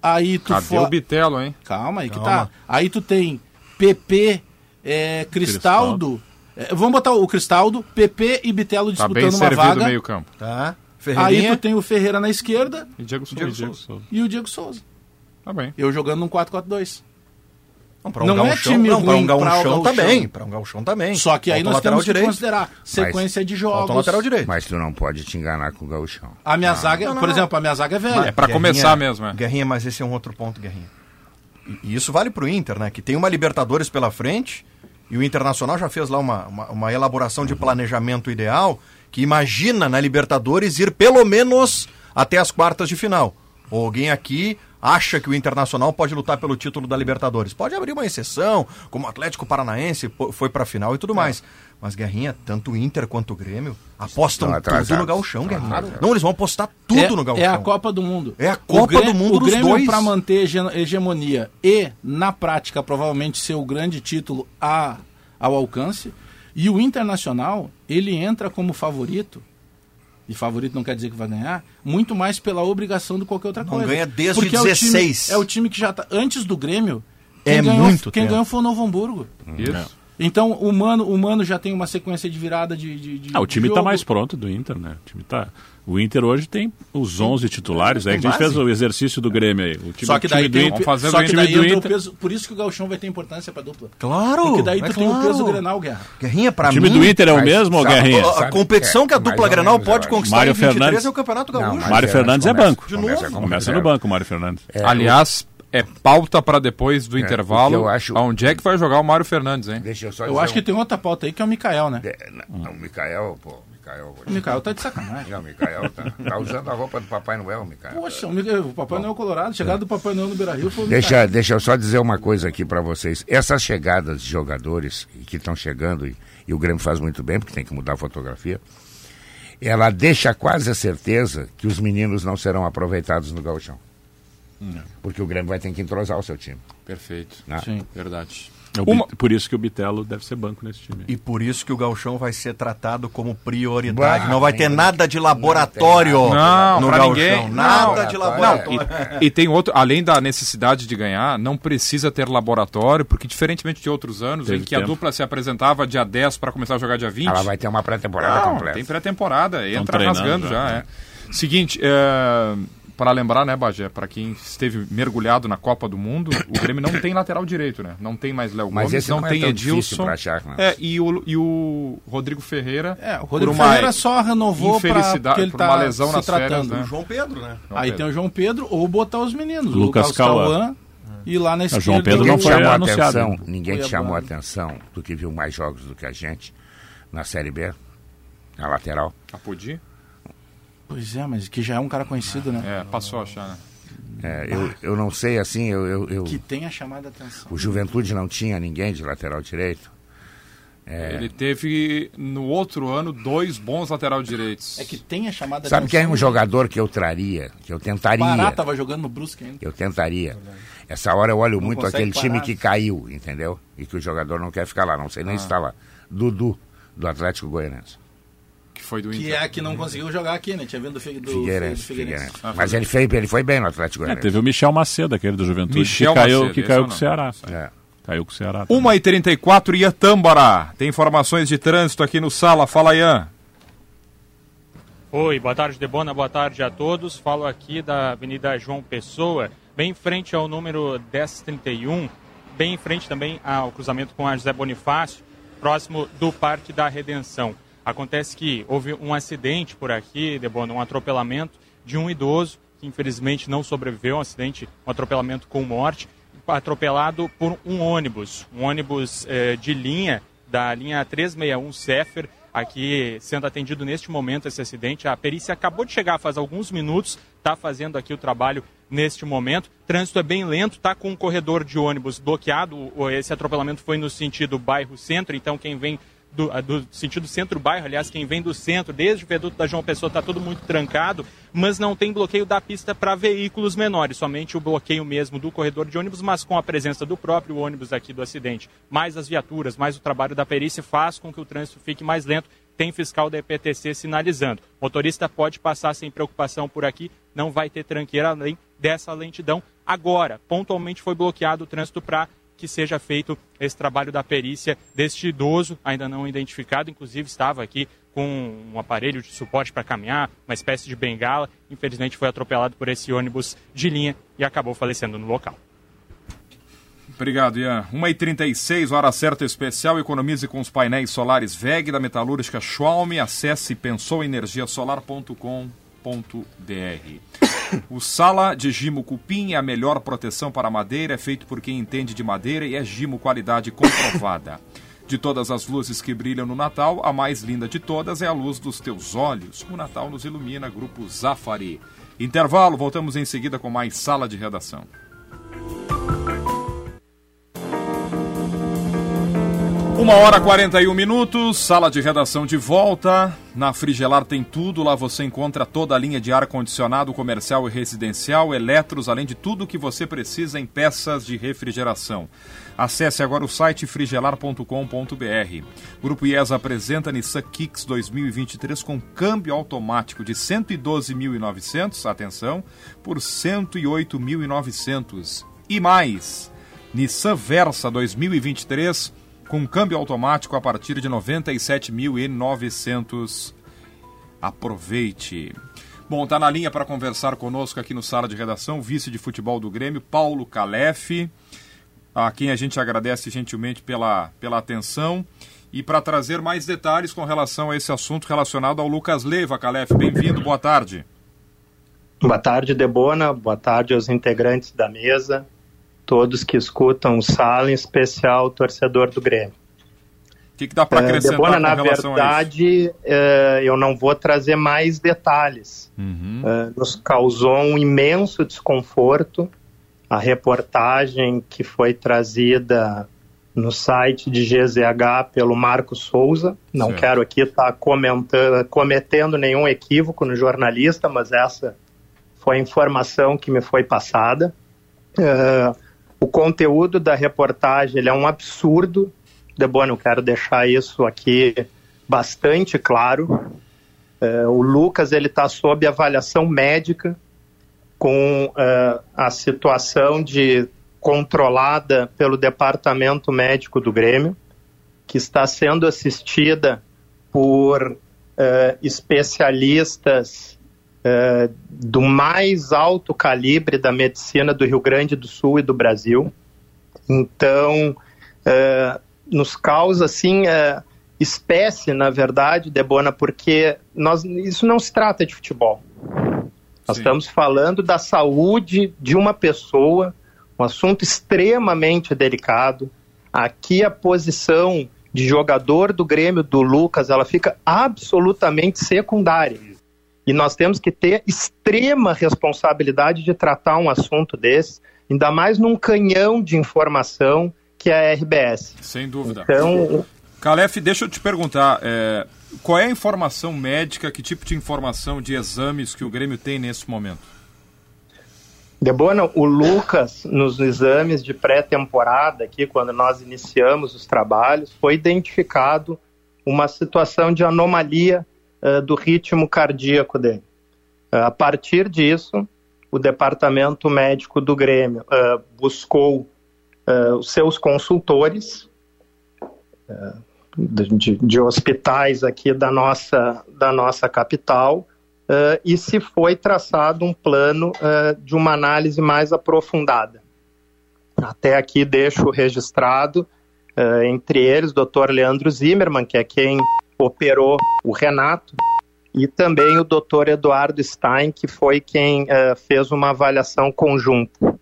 aí tu Cadê fo- o Bitelo, hein? Calma aí que Calma. tá. Aí tu tem PP, é, Cristaldo. é, vamos botar o Cristaldo, PP e Bitelo Tá bem disputando uma servido o vaga. meio campo. Tá. Aí tu tem o Ferreira na esquerda E Diego Souza. Diego Diego Souza. Souza. e o Diego Souza. Tá bem. Eu jogando num 4-4-2. Não, pra um Não é gauchão, time não, pra um ruim pra o gauchão também. Para um gauchão também. Só que aí nós temos que direito. considerar sequência de jogos. Lateral direito. Mas tu não pode te enganar com o gauchão. A minha zaga, não, por não. exemplo, a minha zaga é velha. É pra começar mesmo, é. Guerrinha, mas esse é um outro ponto, Guerrinha. E, e isso vale pro Inter, né? Que tem uma Libertadores pela frente e o Internacional já fez lá uma, uma, uma elaboração de planejamento ideal que imagina na Libertadores ir pelo menos até as quartas de final. Ou alguém aqui acha que o Internacional pode lutar pelo título da Libertadores. Pode abrir uma exceção, como o Atlético Paranaense foi pra final e tudo mais. Mas, Guerrinha, tanto o Inter quanto o Grêmio apostam tudo no Estão Guerrinha. atrasados. Não, eles vão apostar tudo é, no Gauchão. É a Copa do Mundo. É a O Copa Grê- do Mundo O dos Grêmio, dois. para manter hege- hegemonia e, na prática, provavelmente ser o grande título a, ao alcance. E o Internacional, ele entra como favorito. E favorito não quer dizer que vai ganhar, muito mais pela obrigação do que qualquer outra Não coisa. ganha desde Porque é o time- 16. É o time que já tá. Antes do Grêmio, É quem ganhou, muito Quem tempo. ganhou foi o Novo Hamburgo. Isso. Então o Mano, o Mano já tem uma sequência de virada de. de, de Ah, o time de está mais pronto do Inter, né? O time tá. O Inter hoje tem os 11 titulares, aí que a gente fez o exercício do Grêmio aí. O time, Só que time daí do tem o, Inter, só o que time daí entra o Inter. peso. Por isso que o Gauchão vai ter importância pra dupla. Claro. Porque daí é tu tem o peso claro. Grenal, Guerra. Guerrinha, pra O time mim, do Inter é o mesmo, ou sabe- Guerrinha? a, a competição que a é dupla Grenal menos, pode conquistar Mário em 23 Fernandes- é o Campeonato Não, Gaúcho. mas- Mário é, Fernandes é começa- banco. começa novo. como Começa reserva. no banco, o Mário Fernandes. É, Aliás, é pauta pra depois do o intervalo. que eu acho- Onde é que vai jogar o Mário Fernandes, hein? Deixa eu só Eu acho que um- tem outra pauta aí que é o Mikael, né? É, não, o Mikael, pô, Mikael. O Mikael tá de sacanagem. Não, o Mikael tá, tá usando a roupa do Papai Noel, Mikael. Poxa, o, Papai Noel Colorado, chegada do Papai Noel no Beira Rio foi o Deixa, deixa eu só dizer uma coisa aqui pra vocês. Essas chegadas de jogadores que estão chegando, e, e o Grêmio faz muito bem, porque tem que mudar a fotografia, ela deixa quase a certeza que os meninos não serão aproveitados no gauchão. Porque o Grêmio vai ter que entrosar o seu time. Perfeito. né? Sim. Verdade. É Uma- Bit- Por isso que o Bitelo deve ser banco nesse time. E por isso que o Gauchão vai ser tratado como prioridade. Bah, não vai ter nada de laboratório Não, no pra Gauchão. ninguém. Nada Não, de não, laboratório. E, e tem outro, além da necessidade de ganhar, não precisa ter laboratório, porque diferentemente de outros anos, Teve em que a tempo. dupla se apresentava dia 10 para começar a jogar dia 20. Ela vai ter uma pré-temporada Não, completa. tem pré-temporada, entra rasgando já. já, é. Seguinte, é, para lembrar, né, Bagé, para quem esteve mergulhado na Copa do Mundo, o Grêmio não tem lateral direito, né? Não tem mais Léo Gomes, esse não, não é tem tão Edilson. difícil pra achar, né? É, e o, e o Rodrigo Ferreira. É, o Rodrigo uma Ferreira só renovou pra, infelicidade- porque ele por tá uma lesão se nas férias, tratando. né? O João Pedro, né? João Aí Pedro. tem o João Pedro ou botar os meninos. Lucas Lucas Cauã. E lá na esquerda. João Pedro não te foi chamou a anunciado. atenção, ninguém te chamou a atenção do que viu mais jogos do que a gente na Série B, na lateral. Apodi? Pois é, mas que já é um cara conhecido, né? É, passou a achar, né? É, eu, eu não sei assim, eu, eu, eu- Que tenha chamado a atenção. o Juventude não tinha ninguém de lateral direito. É. Ele teve, no outro ano, dois bons lateral direitos. É que tenha chamado a Sabe atenção. quem é um jogador que eu traria, que eu tentaria? Pará tava jogando no Brusque ainda. Eu tentaria. Essa hora eu olho Não muito aquele time parar. que caiu, entendeu? E que o jogador não quer ficar lá, não sei nem se está lá. Dudu, do Atlético Goianiense. Que foi do Que Inter. é a que não conseguiu jogar aqui, né? Tinha vindo do, Figue- do Figueirense, Figueirense. Figueirense. Mas ele, fez, ele foi bem no Atlético É, Goianiense. teve o Michel Macedo, aquele do Juventude, Michel que caiu, Macedo, que caiu com o. Ceará. É. Caiu com o Ceará. 1h34 Iatâmbara. Tem informações de trânsito aqui no Sala. Fala, Ian. Oi, boa tarde, Debona, boa tarde a todos. Falo aqui da Avenida João Pessoa, bem em frente ao número 1031, bem em frente também ao cruzamento com a José Bonifácio, próximo do Parque da Redenção. Acontece que houve um acidente por aqui, Debona, um atropelamento de um idoso que infelizmente não sobreviveu, um acidente, um atropelamento com morte, atropelado por um ônibus, um ônibus eh, de linha da linha 361 Cefer, aqui sendo atendido neste momento esse acidente. A perícia acabou de chegar faz alguns minutos, está fazendo aqui o trabalho neste momento. Trânsito é bem lento, está com o corredor de ônibus bloqueado. Esse atropelamento foi no sentido bairro-centro, então quem vem do, do sentido centro-bairro, aliás, quem vem do centro, desde o viaduto da João Pessoa, está tudo muito trancado, mas não tem bloqueio da pista para veículos menores, somente o bloqueio mesmo do corredor de ônibus, mas com a presença do próprio ônibus aqui do acidente, mais as viaturas, mais o trabalho da perícia, faz com que o trânsito fique mais lento. Tem fiscal da EPTC sinalizando. Motorista pode passar sem preocupação por aqui, não vai ter tranqueira além dessa lentidão. Agora, pontualmente foi bloqueado o trânsito para que seja feito esse trabalho da perícia deste idoso, ainda não identificado, inclusive estava aqui com um aparelho de suporte para caminhar, uma espécie de bengala, infelizmente foi atropelado por esse ônibus de linha e acabou falecendo no local. Obrigado, Ian. 1h36, hora certa especial. Economize com os painéis solares VEG da metalúrgica Schwalm. Acesse pensouenergiasolar.com.br. O Sala de Gimo Cupim é a melhor proteção para madeira. É feito por quem entende de madeira e é Gimo qualidade comprovada. De todas as luzes que brilham no Natal, a mais linda de todas é a luz dos teus olhos. O Natal nos ilumina, Grupo Zafari. Intervalo, voltamos em seguida com mais Sala de Redação. Uma hora e 41 minutos, sala de redação de volta. Na Frigelar tem tudo, lá você encontra toda a linha de ar-condicionado comercial e residencial, eletros, além de tudo o que você precisa em peças de refrigeração. Acesse agora o site frigelar.com.br. Grupo IES apresenta Nissan Kicks 2023 com câmbio automático de 112.900, atenção, por 108.900. E mais, Nissan Versa 2023 com câmbio automático a partir de 97.900. Aproveite. Bom, tá na linha para conversar conosco aqui no Sala de Redação, vice de futebol do Grêmio, Paulo Calef, a quem a gente agradece gentilmente pela, pela atenção. E para trazer mais detalhes com relação a esse assunto relacionado ao Lucas Leiva, Calef. Bem-vindo, boa tarde. Boa tarde, Debona. Boa tarde aos integrantes da mesa, todos que escutam o Sala, em especial o torcedor do Grêmio. O que, que dá para Eh, acrescentar Debona, na verdade, eh, eu não vou trazer mais detalhes. Uhum. Eh, nos causou um imenso desconforto a reportagem que foi trazida no site de GZH pelo Marco Souza. Não Certo. quero aqui estar comentando, cometendo nenhum equívoco no jornalista, mas essa foi a informação que me foi passada. Eh, o conteúdo da reportagem é um absurdo. Debona, eu quero deixar isso aqui bastante claro. Eh, o Lucas ele está sob avaliação médica com eh, a situação de controlada pelo departamento médico do Grêmio, que está sendo assistida por eh, especialistas é, do mais alto calibre da medicina do Rio Grande do Sul e do Brasil. Então, é, nos causa, assim, é, espécie, na verdade, Debona, porque nós, isso não se trata de futebol. Nós Sim. estamos falando da saúde de uma pessoa, um assunto extremamente delicado. Aqui a posição de jogador do Grêmio do Lucas, ela fica absolutamente secundária. E nós temos que ter extrema responsabilidade de tratar um assunto desse, ainda mais num canhão de informação que é a RBS. Sem dúvida. Então, Calef, deixa eu te perguntar, é, qual é a informação médica, que tipo de informação de exames que o Grêmio tem nesse momento? Debona, o Lucas, nos exames de pré-temporada, aqui, quando nós iniciamos os trabalhos, foi identificado uma situação de anomalia uh, do ritmo cardíaco dele. Uh, a partir disso, o departamento médico do Grêmio uh, buscou os seus consultores, de, de, hospitais aqui da nossa, da nossa capital e se foi traçado um plano de uma análise mais aprofundada. Até aqui deixo registrado, entre eles, o Dr. Leandro Zimmermann, que é quem operou o Renato, e também o Dr. Eduardo Stein, que foi quem fez uma avaliação conjunta.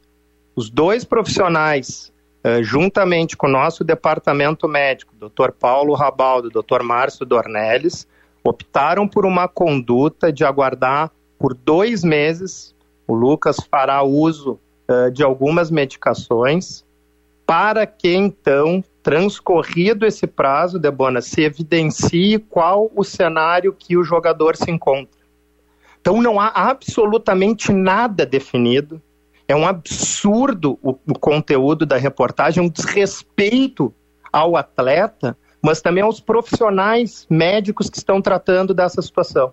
Os dois profissionais eh, juntamente com o nosso departamento médico, Dr. Paulo Rabaldo e Dr. Márcio Dornelles, optaram por uma conduta de aguardar por dois meses. O Lucas fará uso uh, de algumas medicações para que então, transcorrido esse prazo, Debona, se evidencie qual o cenário que o jogador se encontra. Então não há absolutamente nada definido é um absurdo o, o conteúdo da reportagem, um desrespeito ao atleta, mas também aos profissionais médicos que estão tratando dessa situação.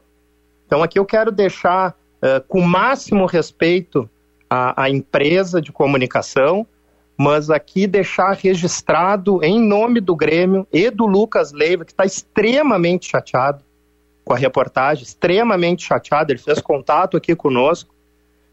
Então, aqui eu quero deixar uh, com o máximo respeito a, a, empresa de comunicação, mas aqui deixar registrado em nome do Grêmio e do Lucas Leiva, que está extremamente chateado com a reportagem, extremamente chateado. Ele fez contato aqui conosco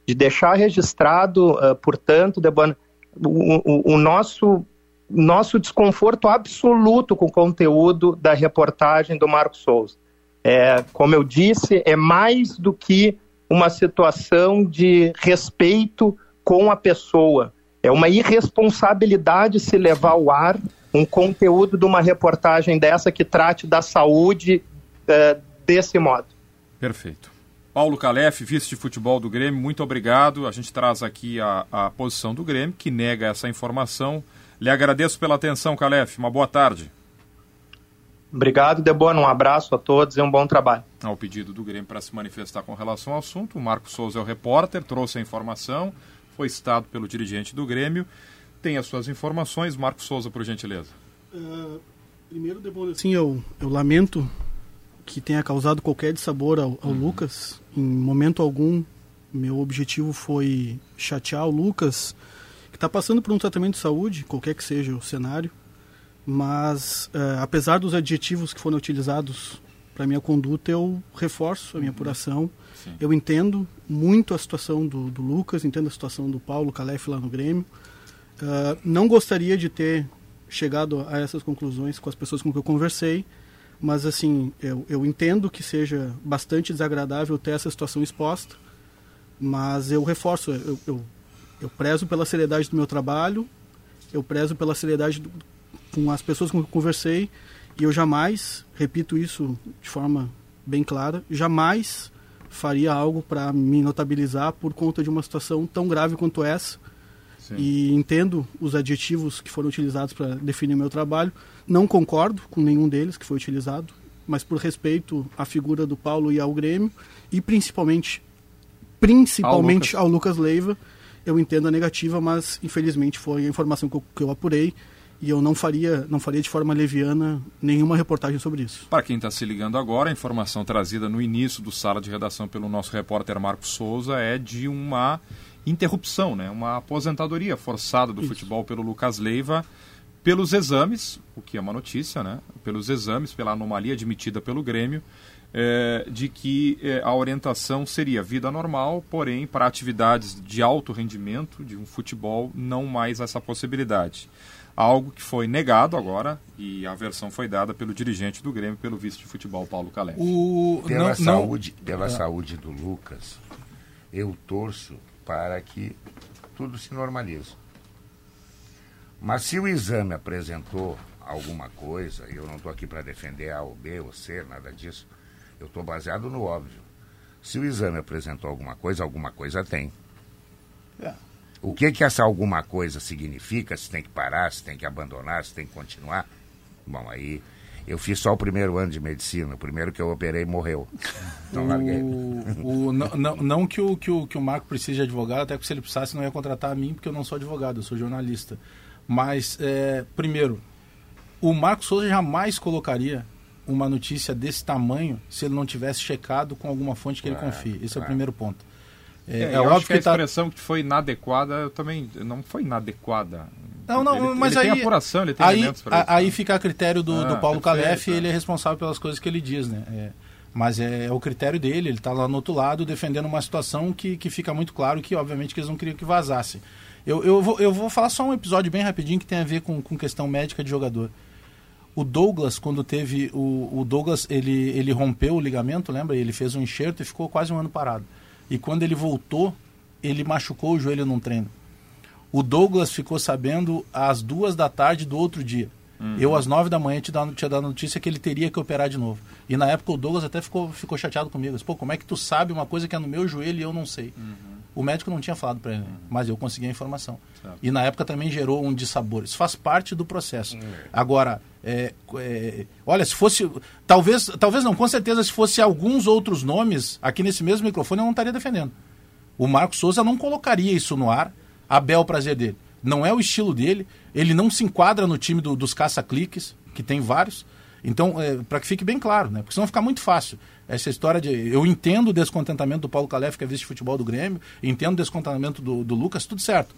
de deixar registrado, uh, portanto, Debona, o, o, o, nosso, nosso desconforto absoluto com o conteúdo da reportagem do Marco Souza. É, como eu disse, é mais do que uma situação de respeito com a pessoa. É uma irresponsabilidade se levar ao ar um conteúdo de uma reportagem dessa que trate da saúde uh, desse modo. Perfeito. Paulo Calef, vice de futebol do Grêmio, muito obrigado. A gente traz aqui a, a posição do Grêmio, que nega essa informação. Lhe agradeço pela atenção, Calef. Uma boa tarde. Obrigado, Debona. Um abraço a todos e um bom trabalho. Ao pedido do Grêmio para se manifestar com relação ao assunto, o Marco Souza é o repórter, trouxe a informação, foi citado pelo dirigente do Grêmio. Tem as suas informações. Marco Souza, por gentileza. Uh, primeiro, Debona, sim, eu, eu lamento que tenha causado qualquer dissabor ao, ao uhum. Lucas. Em momento algum, meu objetivo foi chatear o Lucas, que está passando por um tratamento de saúde, qualquer que seja o cenário. Mas, uh, apesar dos adjetivos que foram utilizados para minha conduta, eu reforço a minha uhum. Eu entendo muito a situação do, do, Lucas, entendo a situação do Paulo Calef lá no Grêmio. Uh, não gostaria de ter chegado a essas conclusões com as pessoas com quem eu conversei, mas, assim, eu, eu entendo que seja bastante desagradável ter essa situação exposta, mas eu reforço, eu, eu, eu prezo pela seriedade do meu trabalho, eu prezo pela seriedade do, com as pessoas com que eu conversei, e eu jamais, repito isso de forma bem clara, jamais faria algo para me notabilizar por conta de uma situação tão grave quanto essa. Sim. E entendo os adjetivos que foram utilizados para definir meu trabalho, não concordo com nenhum deles que foi utilizado, mas por respeito à figura do Paulo e ao Grêmio, e principalmente, principalmente ao Lucas, ao Lucas Leiva, eu entendo a negativa, mas infelizmente foi a informação que eu, que eu apurei e eu não faria, não faria de forma leviana nenhuma reportagem sobre isso. Para quem está se ligando agora, a informação trazida no início do sala de redação pelo nosso repórter Marcos Souza é de uma interrupção, né? uma aposentadoria forçada do isso. futebol pelo Lucas Leiva pelos exames, o que é uma notícia, né? Pelos exames, pela anomalia admitida pelo Grêmio, é, de que é, a orientação seria vida normal, porém, para atividades de alto rendimento, de um futebol, não mais essa possibilidade. Algo que foi negado agora e a versão foi dada pelo dirigente do Grêmio, pelo vice de futebol, Paulo Calé. O... Pela, não, saúde, não... pela ah. saúde do Lucas, eu torço para que tudo se normalize. Mas se o exame apresentou alguma coisa, e eu não estou aqui para defender A ou B ou C, nada disso, eu estou baseado no óbvio. Se o exame apresentou alguma coisa, alguma coisa tem. É. O que que essa alguma coisa significa? Se tem que parar, se tem que abandonar, se tem que continuar? Bom, aí eu fiz só o primeiro ano de medicina. O primeiro que eu operei morreu. <laughs> Então o, larguei. O, não, não, não, que, o, que, o, que o Marco precise de advogado, até porque se ele precisasse não ia contratar a mim, porque eu não sou advogado, eu sou jornalista. Mas, é, primeiro, o Marco Souza jamais colocaria uma notícia desse tamanho se ele não tivesse checado com alguma fonte que ele confie. Esse é, o primeiro ponto. É, é, é óbvio que, a tá expressão que foi inadequada, eu também não foi inadequada. Não, não, ele, mas ele aí, tem apuração, ele tem aí, elementos para isso. Aí fica a critério do, ah, do Paulo Calef, ele é responsável pelas coisas que ele diz, né? É, mas é, é, o critério dele, ele está lá no outro lado defendendo uma situação que, que fica muito claro que, obviamente, que eles não queriam que vazasse. Eu, eu, vou, eu vou falar só um episódio bem rapidinho que tem a ver com, com questão médica de jogador. O Douglas, quando teve. O, o Douglas, ele, ele rompeu o ligamento, lembra? Ele fez um enxerto e ficou quase um ano parado. E quando ele voltou, ele machucou o joelho num treino. O Douglas ficou sabendo às duas da tarde do outro dia. Uhum. Eu, às nove da manhã, te dado, tinha dado notícia que ele teria que operar de novo. E na época o Douglas até ficou, ficou chateado comigo. Pô, como é que tu sabe uma coisa que é no meu joelho e eu não sei? Uhum. O médico não tinha falado para ele, mas eu consegui a informação. Certo. E na época também gerou um dissabor. Isso faz parte do processo. Uhum. Agora, é, é, olha, se fosse. Talvez, talvez não, com certeza, se fosse alguns outros nomes, aqui nesse mesmo microfone eu não estaria defendendo. O Marcos Souza não colocaria isso no ar a bel prazer dele. Não é o estilo dele, ele não se enquadra no time do, dos caça-cliques, que tem vários. Então, é, para que fique bem claro, né? Porque senão fica muito fácil. Essa história de. Eu entendo o descontentamento do Paulo Calef, que é vice-futebol do Grêmio, entendo o descontentamento do, do Lucas, tudo certo.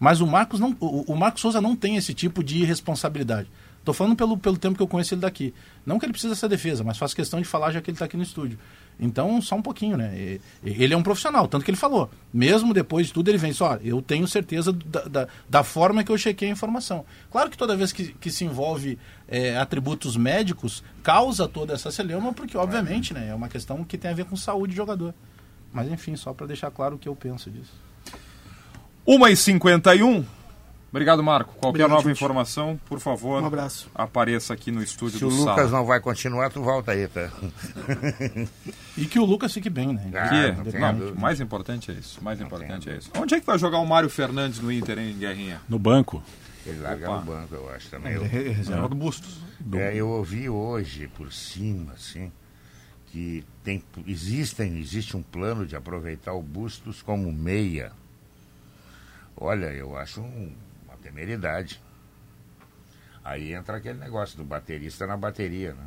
Mas o Marcos não. O, o Marcos Souza não tem esse tipo de responsabilidade. Estou falando pelo, pelo tempo que eu conheço ele daqui. Não que ele precisa ser defesa, mas faço questão de falar já que ele está aqui no estúdio. Então, só um pouquinho, né? Ele é um profissional, tanto que ele falou. Mesmo depois de tudo, ele vem só, eu tenho certeza da, da, da, forma que eu chequei a informação. Claro que toda vez que, que se envolve é, atributos médicos, causa toda essa celeuma, porque, obviamente, né, é uma questão que tem a ver com saúde de jogador. Mas, enfim, só para deixar claro o que eu penso disso. 1h51. Obrigado, Marco. Qualquer Obrigado, nova gente. informação, por favor, um abraço. apareça aqui no estúdio Se do Se o Lucas não vai continuar, tu volta aí, tá? e que o Lucas fique bem, né? Ah, que, não, não, mais importante é isso. Mais não importante é isso. Onde é que vai jogar o Mário Fernandes no Inter, hein, Guerrinha? No banco. Ele larga Opa. no banco, eu acho também. Eu, reserva do Bustos. É, eu ouvi hoje, por cima, assim, que tem, existem, existe um plano de aproveitar o Bustos como meia. Olha, eu acho um temeridade. Aí entra aquele negócio do baterista na bateria, né?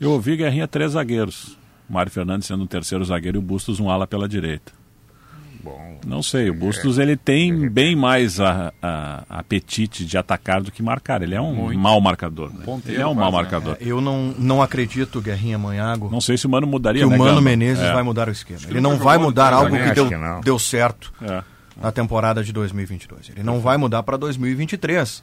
Eu ouvi Guerrinha três zagueiros. Mário Fernandes sendo um terceiro zagueiro e o Bustos um ala pela direita. Bom, não sei, o Bustos é, ele tem bem mais a, a, apetite de atacar do que marcar. Ele é um Muito. mau marcador. Né? Ele é um mau marcador. É, eu não, não acredito, Guerrinha Manhago. Não sei se o Mano mudaria. Que o Mano Menezes é. vai mudar o esquema. Ele não vai mudar algo que deu, que deu certo. É na temporada de 2022. Ele não vai mudar para 2023.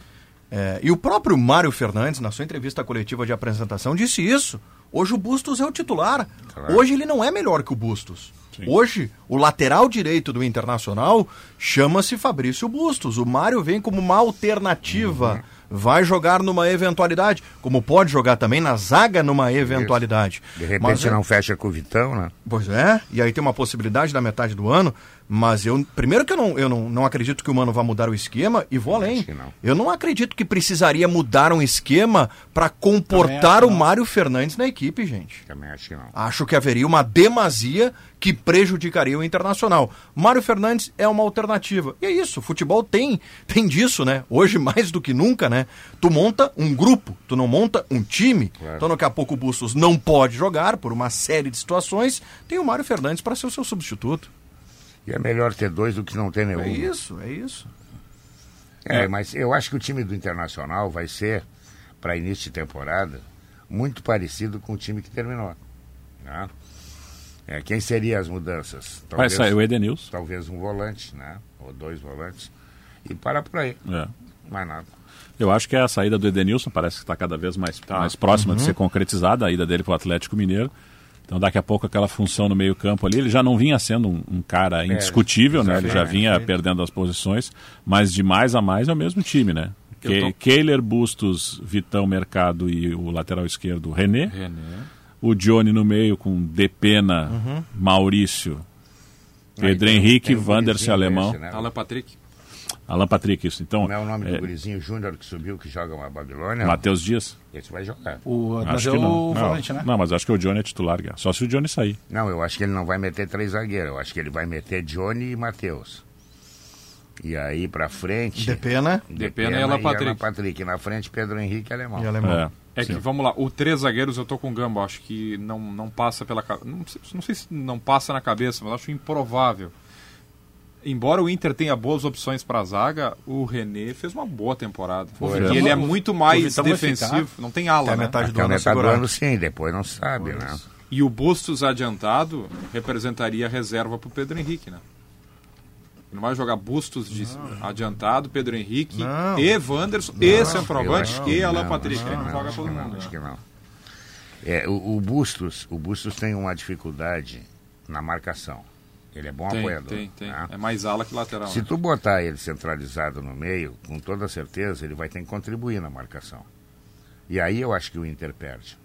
É, e o próprio Mário Fernandes, na sua entrevista coletiva de apresentação, disse isso. Hoje o Bustos é o titular. Claro. Hoje ele não é melhor que o Bustos. Sim. Hoje, o lateral direito do Internacional chama-se Fabrício Bustos. O Mário vem como uma alternativa. Uhum vai jogar numa eventualidade, como pode jogar também na zaga numa eventualidade. De repente Mas, é não fecha com o Vitão, né? Pois é, e aí tem uma possibilidade da metade do ano, mas eu primeiro que eu não, eu não, não acredito que o Mano vá mudar o esquema e vou além. Não. Eu não acredito que precisaria mudar um esquema para comportar o Mário Fernandes na equipe, gente. Também acho que não. Acho que haveria uma demasia que prejudicaria o Internacional. Mário Fernandes é uma alternativa. E é isso, o futebol tem, tem disso, né? Hoje <laughs> mais do que nunca, né? Tu monta um grupo, tu não monta um time. Claro. Então daqui a pouco o Bustos não pode jogar por uma série de situações, tem o Mário Fernandes para ser o seu substituto. E é melhor ter dois do que não ter nenhum. É isso, é isso. É, mas eu acho que o time do Internacional vai ser, para início de temporada, muito parecido com o time que terminou. Né? É, quem seriam as mudanças? Vai sair o Edenilson. Talvez um volante, né? Ou dois volantes. E para por aí. É. Mais nada. Eu acho que é a saída do Edenilson parece que está cada vez mais, mais próxima de ser concretizada, a ida dele para o Atlético Mineiro. Então daqui a pouco aquela função no meio campo ali, ele já não vinha sendo um, um cara indiscutível, né? Ele já vinha perdendo as posições, mas de mais a mais é o mesmo time, né? Que, tô- Kehler, Bustos, Vitão, Mercado e o lateral esquerdo René. René. O Johnny no meio com Depena, Maurício, Pedro Aí tem- Henrique, Wanderson gurizinho Alemão, né? Alan Patrick. Alan Patrick, isso. Então, Como é o nome é, do gurizinho Júnior que subiu, que joga uma Babilônia? Matheus Dias. Esse vai jogar. O, mas Acho é que o não. volante, não. né? Não, mas acho que o Johnny é titular, só se o Johnny sair. Não, eu acho que ele não vai meter três zagueiros. Eu acho que ele vai meter Johnny e Matheus. E aí pra frente. Depena Depena e Alan Patrick. Patrick. Na frente, Pedro Henrique e Alemão. e alemão. É. É que, vamos lá, o três zagueiros eu tô com o Gamba, acho que não, não passa pela. Não, sei- não sei se não passa na cabeça, mas acho improvável. Embora o Inter tenha boas opções para a zaga, o René fez uma boa temporada. Foi. E ele é muito mais defensivo, não tem ala, né? metade do ano metade do ano, sim. Depois não sabe, né? E o Bustos adiantado representaria a reserva para o Pedro Henrique, né? Não vai jogar Bustos de adiantado, Pedro Henrique Não. e Wanderson e Eu centroavante acho e Alan não, Patrick. acho Aí que não não, joga acho todo mundo. não, né? acho que não. É, o, o Bustos, o Bustos tem uma dificuldade na marcação. Ele é bom Tem, apoiador. tem, tem. né? É mais ala que lateral. Se né? tu botar ele centralizado no meio, com toda certeza ele vai ter que contribuir na marcação. E aí eu acho que o Inter perde.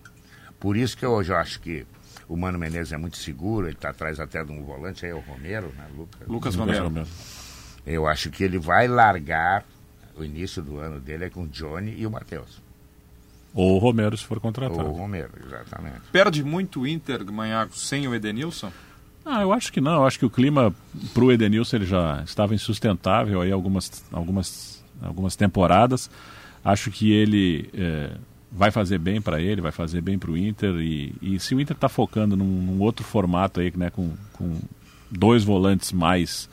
Por isso que eu hoje acho que o Mano Menezes é muito seguro, ele está atrás até de um volante, aí é o Romero, né, Lucas? Lucas Romero. Eu acho que ele vai largar o início do ano dele é com o Johnny e o Matheus. Ou o Romero, se for Ou contratado. o Romero, exatamente. Perde muito o Inter, Manhago, sem o Edenilson? Ah, eu acho que não. Eu acho que o clima pro Edenilson ele já estava insustentável aí algumas, algumas, algumas temporadas. Acho que ele é, vai fazer bem para ele, vai fazer bem para o Inter. E, e se o Inter está focando num, num outro formato aí, né, com, com dois volantes mais,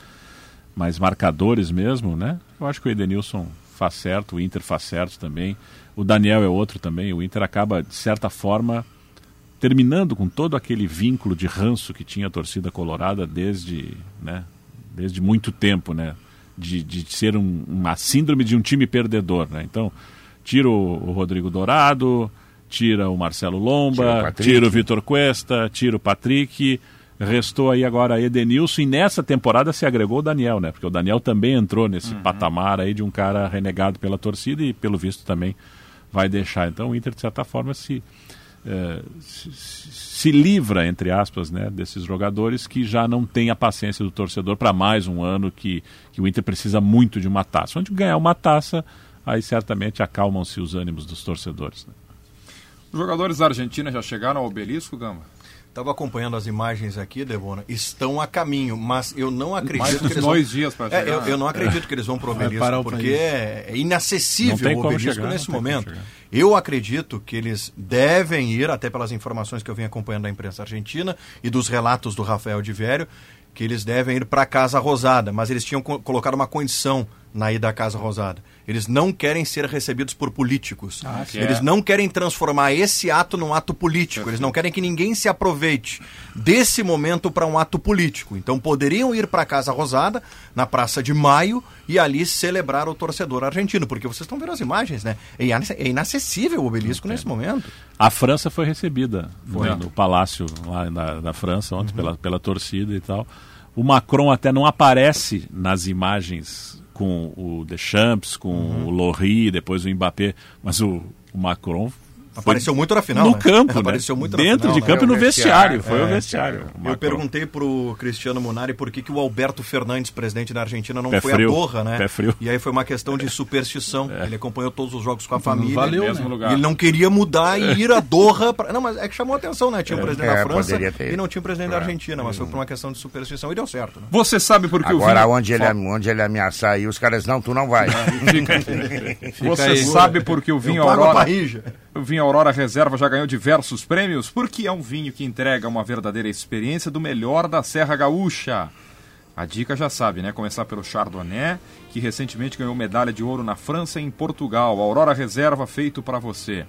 mais marcadores mesmo, né? Eu acho que o Edenilson faz certo, o Inter faz certo também. O Daniel é outro também. O Inter acaba, de certa forma, terminando com todo aquele vínculo de ranço que tinha a torcida colorada desde, né, desde muito tempo, né, de, de ser um- uma síndrome de um time perdedor, né? Então, tira o, o Rodrigo Dourado, tira o Marcelo o Lomba, tira o Vitor Cuesta, tira o Patrick, restou aí agora Edenilson e nessa temporada se agregou o Daniel, né? Porque o Daniel também entrou nesse patamar aí de um cara renegado pela torcida e pelo visto também vai deixar. Então o Inter de certa forma se eh, se, se- livra, entre aspas, né, desses jogadores que já não têm a paciência do torcedor para mais um ano que, que o Inter precisa muito de uma taça. Onde ganhar uma taça, aí certamente acalmam-se os ânimos dos torcedores. né? Os jogadores da Argentina já chegaram ao obelisco, Gamba? Estava acompanhando as imagens aqui, Debona. Estão a caminho, mas eu não acredito que eles dois vão... dias para É, eu, eu não acredito que eles vão pro Vai obelisco, o porque país. é, inacessível o obelisco chegar, nesse momento. Eu acredito que eles devem ir, até pelas informações que eu venho acompanhando da imprensa argentina e dos relatos do Rafael de Vério, que eles devem ir para a Casa Rosada, mas eles tinham co- colocado uma condição na ida à Casa Rosada. Eles não querem ser recebidos por políticos. sim. eles É. não querem transformar esse ato num ato político. Eles não querem que ninguém se aproveite desse momento para um ato político. Então poderiam ir para a Casa Rosada, na Praça de Maio, e ali celebrar o torcedor argentino. Porque vocês estão vendo as imagens, né? É é inacessível o obelisco nesse momento. A França foi recebida né, no palácio lá na, na França ontem pela, pela torcida e tal. O Macron até não aparece nas imagens com o Deschamps, com o Lorry, depois o Mbappé, mas o, o Macron Apareceu muito na final, no né? campo, <laughs> né? Apareceu muito na dentro final, de né? campo e É, no o vestiário, foi o é, vestiário. Eu perguntei pro Cristiano Munari por que, que o Alberto Fernandes, presidente da Argentina, não Pé foi frio, a Doha, né? pé frio. E aí foi uma questão de superstição. Ele acompanhou todos os jogos com a família. valeu, mesmo né? lugar. Ele não queria mudar e ir a <laughs> Doha. Pra... Não, mas é que chamou a atenção, né? Tinha o presidente É, da França e não tinha o presidente da É. Argentina, mas foi por uma questão de superstição e deu certo, né? Você sabe por que Agora, o vinho... onde ele, onde ele ameaçar aí, os caras, não, tu não vai. <laughs> Você aí. sabe por que o vinho Eu pago a Aurora... O vinho Aurora Reserva já ganhou diversos prêmios porque é um vinho que entrega uma verdadeira experiência do melhor da Serra Gaúcha. A dica já sabe, né? Começar pelo Chardonnay, que recentemente ganhou medalha de ouro na França e em Portugal. Aurora Reserva feito para você.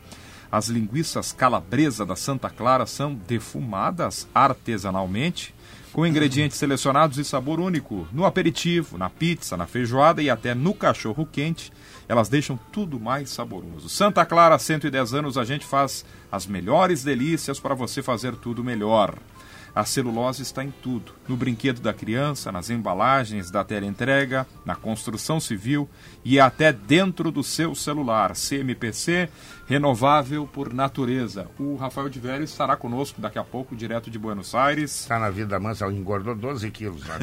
As linguiças calabresa da Santa Clara são defumadas artesanalmente com ingredientes selecionados e sabor único. No aperitivo, na pizza, na feijoada e até no cachorro quente, elas deixam tudo mais saboroso. Santa Clara, 110 anos, a gente faz as melhores delícias para você fazer tudo melhor. A celulose está em tudo: no brinquedo da criança, nas embalagens da entrega, na construção civil e até dentro do seu celular. CMPC, renovável por natureza. O Rafael de Velho estará conosco daqui a pouco, direto de Buenos Aires. Está na vida mansa, engordou 12 quilos. Né?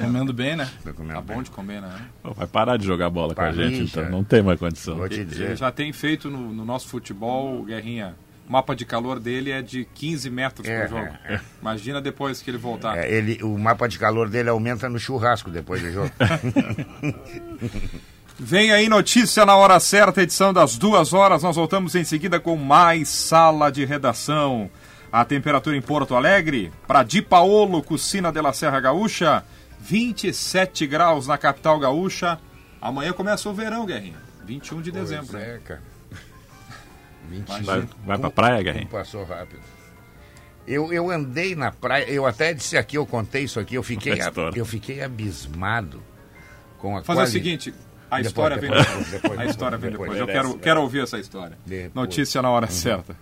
<laughs> Comendo bem, né? Tá bom de comer, né? Vai parar de jogar bola com a gente, então. Não tem mais condição. Vou te dizer. Ele já tem feito no, no nosso futebol, Guerrinha, mapa de calor dele é de 15 metros é, por jogo. É, é. Imagina depois que ele voltar. É, ele, o mapa de calor dele aumenta no churrasco depois do jogo. <laughs> Vem aí notícia na hora certa, edição das duas horas. Nós voltamos em seguida com mais sala de redação. A temperatura em Porto Alegre, para Di Paolo, Cucina de la Serra Gaúcha, 27 graus na capital gaúcha. Amanhã começa o verão, Guerrinha. 21 de pois dezembro. É, cara. Vai, vai pra praia, Guerrinho? Passou rápido. Eu, eu andei na praia, eu até disse aqui, eu contei isso aqui, eu fiquei, <laughs> eu fiquei abismado com a Fazer quali... o seguinte, a depois, história depois, vem depois. depois. a história vem depois. Eu quero, quero ouvir essa história. Notícia na hora uhum. certa.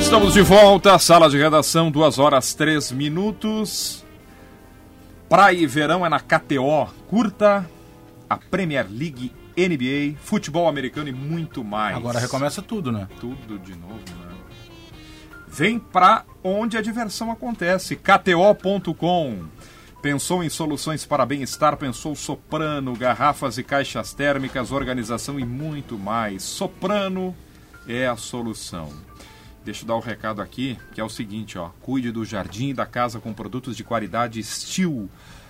Estamos de volta, sala de redação, duas horas três minutos. Praia e verão é na KTO. Curta a Premier League, NBA, futebol americano e muito mais. Agora recomeça tudo, né? Tudo de novo, né? Vem pra onde a diversão acontece. KTO.com. Pensou em soluções para bem-estar, pensou Soprano, garrafas e caixas térmicas, organização e muito mais. Soprano é a solução. Deixa eu dar o um recado aqui, que é o seguinte, ó. Cuide do jardim e da casa com produtos de qualidade Steel.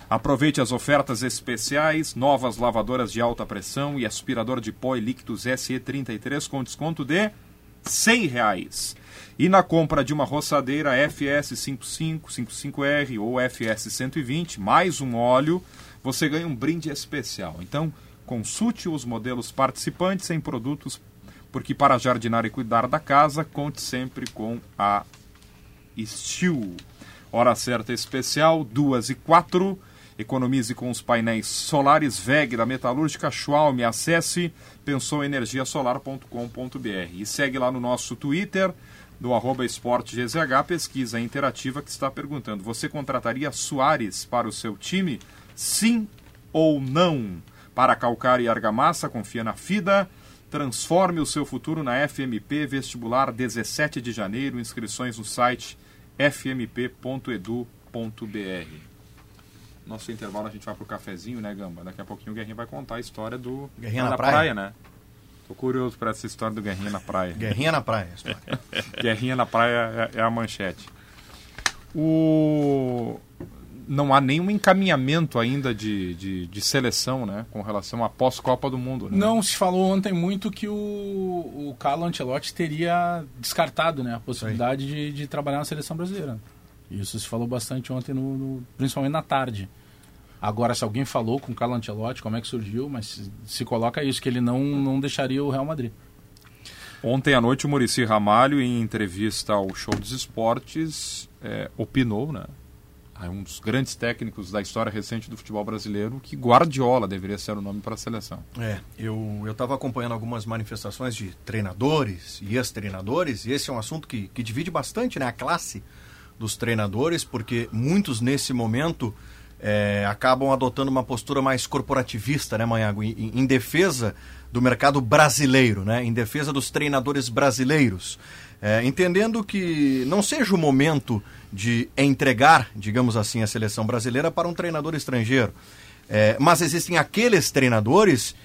Aproveite as ofertas especiais, novas lavadoras de alta pressão e aspirador de pó e líquidos SE33 com desconto de 100 reais. E na compra de uma roçadeira FS55, 55R ou FS120, mais um óleo, você ganha um brinde especial. Então, consulte os modelos participantes em produtos porque para jardinar e cuidar da casa, conte sempre com a Steel. Hora certa especial, 2 e 4. Economize com os painéis solares VEG da Metalúrgica Schwalm. Acesse pensouenergiasolar.com.br e segue lá no nosso Twitter, do arroba esportegzh, pesquisa interativa que está perguntando, você contrataria Soares para o seu time? Sim ou não? Para calcar e argamassa, confia na FIDA. Transforme o seu futuro na FMP Vestibular 17 de janeiro. Inscrições no site fmp.edu.br. Nosso intervalo a gente vai pro cafezinho, né, Gamba? Daqui a pouquinho o Guerrinho vai contar a história do Guerrinha na praia. praia, né? Tô curioso para essa história do Guerrinha na praia. Guerrinha na praia. <laughs> Guerrinha na praia é, é a manchete. O não há nenhum encaminhamento ainda de, de, de seleção, né? Com relação à pós-Copa do Mundo. Né? Não, se falou ontem muito que o, o Carlo Ancelotti teria descartado né, a possibilidade de, de, trabalhar na seleção brasileira. Isso se falou bastante ontem, no, no, principalmente na tarde. Agora, se alguém falou com o Carlo Ancelotti, como é que surgiu, mas se, se coloca isso, que ele não, não deixaria o Real Madrid. Ontem à noite, o Murici Ramalho, em entrevista ao Show dos Esportes, é, opinou, né? É um dos grandes técnicos da história recente do futebol brasileiro, que Guardiola deveria ser o nome para a seleção. É, eu estava acompanhando algumas manifestações de treinadores e ex-treinadores, e esse é um assunto que, que divide bastante né, a classe dos treinadores, porque muitos nesse momento é, acabam adotando uma postura mais corporativista, né, Manhago, em, em defesa do mercado brasileiro, né, em defesa dos treinadores brasileiros. É, entendendo que não seja o momento de entregar, digamos assim, a seleção brasileira para um treinador estrangeiro. É, mas existem aqueles treinadores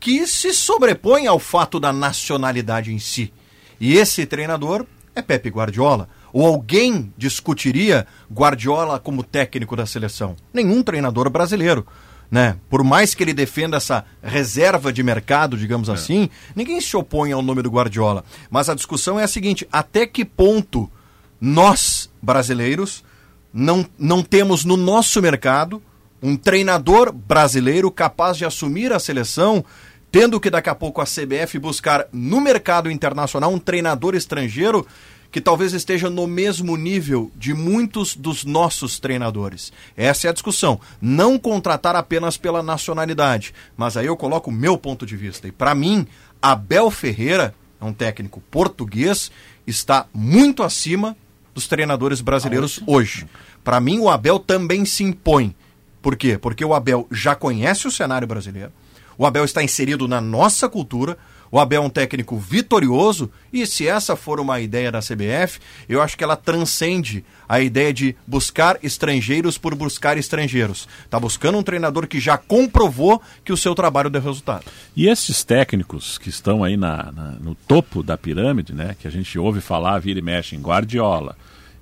que se sobrepõem ao fato da nacionalidade em si. E esse treinador é Pepe Guardiola. Ou alguém discutiria Guardiola como técnico da seleção? Nenhum treinador brasileiro né? Por mais que ele defenda essa reserva de mercado, digamos é. assim, ninguém se opõe ao nome do Guardiola. Mas a discussão é a seguinte: até que ponto nós, brasileiros, não, não temos no nosso mercado Um treinador brasileiro capaz de assumir a seleção, tendo que daqui a pouco a CBF buscar no mercado internacional um treinador estrangeiro que talvez esteja no mesmo nível de muitos dos nossos treinadores. Essa é a discussão. Não contratar apenas pela nacionalidade. Mas aí eu coloco o meu ponto de vista. E para mim, Abel Ferreira é um técnico português, está muito acima dos treinadores brasileiros hoje. Para mim, o Abel também se impõe. Por quê? Porque o Abel já conhece o cenário brasileiro, o Abel está inserido na nossa cultura, o Abel é um técnico vitorioso e se essa for uma ideia da CBF, eu acho que ela transcende a ideia de buscar estrangeiros por buscar estrangeiros. Está buscando um treinador que já comprovou que o seu trabalho deu resultado. E esses técnicos que estão aí na, na, no topo da pirâmide, né, que a gente ouve falar, vira e mexe em Guardiola,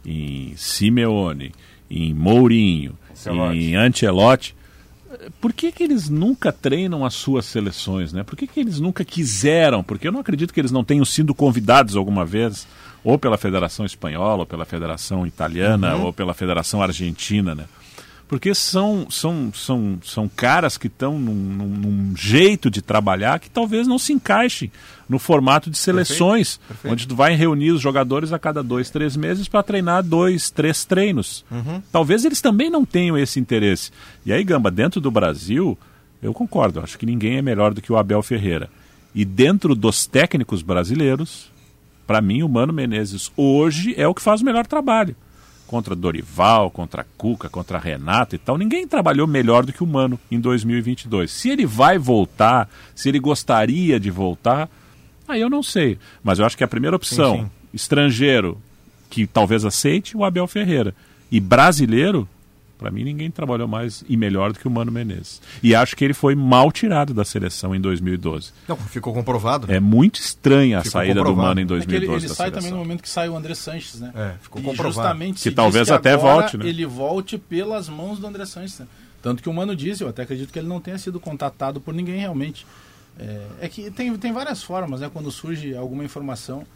em Simeone, em Mourinho, Ancelotti. em Ancelotti, por que, que eles nunca treinam as suas seleções, né? Por que, que eles nunca quiseram? Porque eu não acredito que eles não tenham sido convidados alguma vez, ou pela Federação Espanhola, ou pela Federação Italiana, uhum. ou pela Federação Argentina, né? Porque são, são, são, são caras que estão num, num, num, jeito de trabalhar que talvez não se encaixe no formato de seleções, perfeito, perfeito. onde tu vai reunir os jogadores a cada dois, três meses para treinar dois, três treinos. Uhum. Talvez eles também não tenham esse interesse. E aí, Gamba, dentro do Brasil, eu concordo, acho que ninguém é melhor do que o Abel Ferreira. E dentro dos técnicos brasileiros, para mim, o Mano Menezes hoje é o que faz o melhor trabalho contra Dorival, contra Cuca, contra Renato e tal. Ninguém trabalhou melhor do que o Mano em 2022. Se ele vai voltar, se ele gostaria de voltar, aí eu não sei. Mas eu acho que a primeira opção, sim, sim. estrangeiro, que talvez aceite, o Abel Ferreira. E brasileiro, para mim, ninguém trabalhou mais e melhor do que o Mano Menezes. E acho que ele foi mal tirado da seleção em 2012. Não, ficou comprovado. Né? É muito estranha a ficou saída comprovado. do Mano em 2012. É ele, ele sai seleção. também no momento que sai o André Sanches, né? É, ficou e comprovado. Justamente que talvez que até volte, né? Ele volte pelas mãos do André Sanches. Né? Tanto que o Mano diz, eu até acredito que ele não tenha sido contatado por ninguém realmente. É, é que tem, tem várias formas, né? Quando surge alguma informação,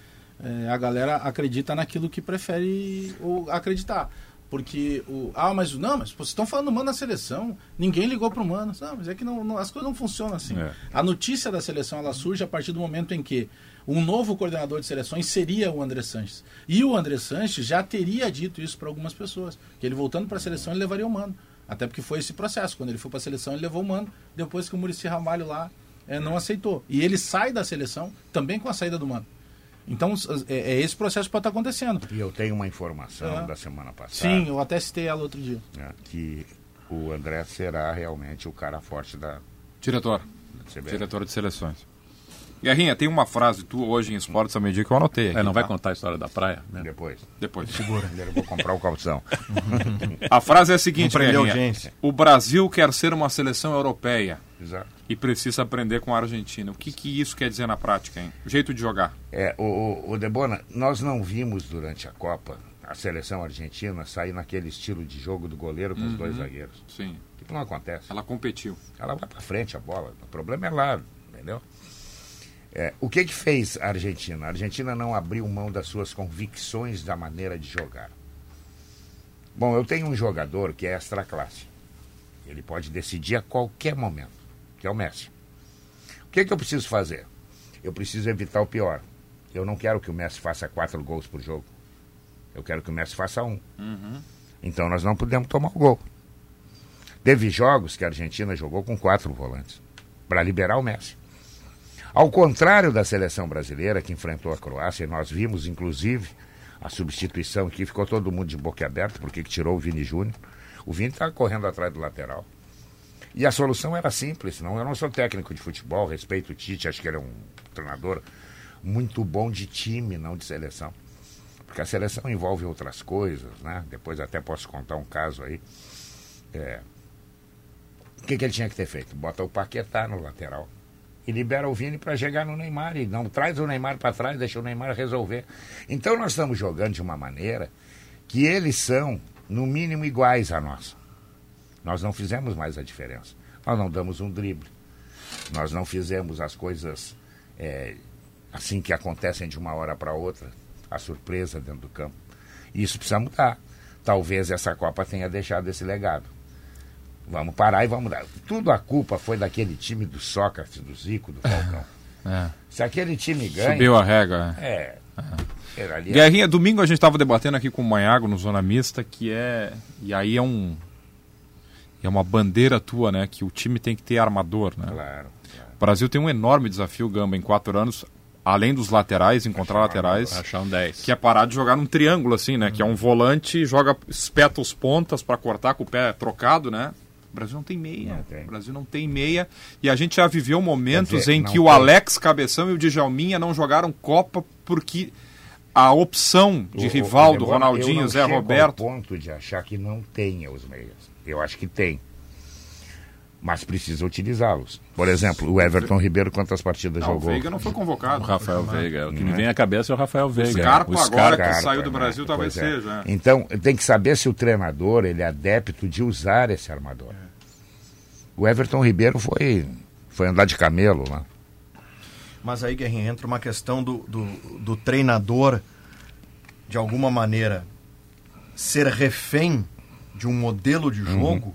é, a galera acredita naquilo que prefere ou acreditar. Porque o. Ah, mas não, mas vocês estão falando do Mano na seleção. Ninguém ligou para o Mano. Não, mas é que não, não, as coisas não funcionam assim. É. A notícia da seleção ela surge a partir do momento em que um novo coordenador de seleções seria o André Sanches. E o André Sanches já teria dito isso para algumas pessoas. Que ele voltando para a seleção ele levaria o Mano. Até porque foi esse processo. Quando ele foi para a seleção, ele levou o Mano. Depois que o Murici Ramalho lá é, não aceitou. E ele sai da seleção também com a saída do Mano. Então, é, é esse processo que pode estar acontecendo. E eu tenho uma informação é. da semana passada. Sim, eu até citei ela outro dia. É, que o André será realmente o cara forte da. Diretor. Da Diretor de seleções. Guerrinha, tem uma frase tu hoje em Esportes a Medir que eu anotei. Aqui, é, não tá? vai contar a história da praia? Né? Depois. Depois. Segura. eu vou comprar o calção. <laughs> a frase é a seguinte, Guerrinha. O Brasil quer ser uma seleção europeia. Exato. E precisa aprender com a Argentina. O que, que isso quer dizer na prática, hein? O jeito de jogar. É, o, o, o Debona, nós não vimos durante a Copa a seleção argentina sair naquele estilo de jogo do goleiro com uhum. os dois zagueiros. Sim. Que não acontece. Ela competiu. Ela vai para frente a bola. O problema é lá, entendeu? É, o que que fez a Argentina? A Argentina não abriu mão das suas convicções da maneira de jogar. Bom, eu tenho um jogador que é extra classe. Ele pode decidir a qualquer momento, que é o Messi. O que que eu preciso fazer? Eu preciso evitar o pior. Eu não quero que o Messi faça quatro gols por jogo. Eu quero que o Messi faça um. Uhum. Então nós não podemos tomar o gol. Teve jogos que a Argentina jogou com quatro volantes para liberar o Messi. Ao contrário da seleção brasileira que enfrentou a Croácia, e nós vimos inclusive a substituição que ficou todo mundo de boca aberta porque tirou o Vini Júnior. O Vini estava correndo atrás do lateral. E a solução era simples, não, eu não sou técnico de futebol, respeito o Tite, acho que ele é um treinador muito bom de time, não de seleção. Porque a seleção envolve outras coisas, né? Depois até posso contar um caso aí. É... O que, que ele tinha que ter feito? Bota o Paquetá no lateral e libera o Vini para chegar no Neymar e não traz o Neymar para trás, deixa o Neymar resolver. Então nós estamos jogando de uma maneira que eles são, no mínimo, iguais a nós. Nós não fizemos mais a diferença. Nós não damos um drible. Nós não fizemos as coisas é, assim que acontecem de uma hora para outra, a surpresa dentro do campo. Isso precisa mudar. Talvez essa Copa tenha deixado esse legado. Vamos parar e vamos dar. Tudo a culpa foi daquele time do Sócrates, do Zico, do Falcão. É. Se aquele time ganha. Subiu a régua. É. Era ali- Guerrinha, domingo a gente estava debatendo aqui com o Manhago no Zona Mista, que é. E aí é um. É uma bandeira tua, né? Que o time tem que ter armador, né? Claro. O Brasil tem um enorme desafio, Gamba, em quatro anos, além dos laterais, encontrar laterais, Achar um 10. que é parar de jogar num triângulo, assim, né? Que é um volante, joga, espeta os pontas para cortar com o pé trocado, né? O Brasil não tem meia. Não tem. O Brasil não tem meia. E a gente já viveu momentos dizer, em que o tem. Alex Cabeção e o Djalminha não jogaram Copa porque a opção de O- o- Rivaldo, o- eu Ronaldinho, não Zé Roberto. ponto de achar que não tenha os meias. Eu acho que tem. Mas precisa utilizá-los. Por exemplo, o Everton Ribeiro, quantas partidas Não, o jogou? Veiga não foi convocado. O Rafael Veiga. O que me vem à cabeça é o Rafael Veiga. Scarpa O agora Scarpa. que saiu do né? Brasil, talvez Pois é. seja. é. Então, tem que saber se o treinador ele é adepto de usar esse armador. O Everton Ribeiro foi, foi andar de camelo lá. Mas aí, Guerrinha, entra uma questão do, do, do treinador, de alguma maneira, ser refém de um modelo de jogo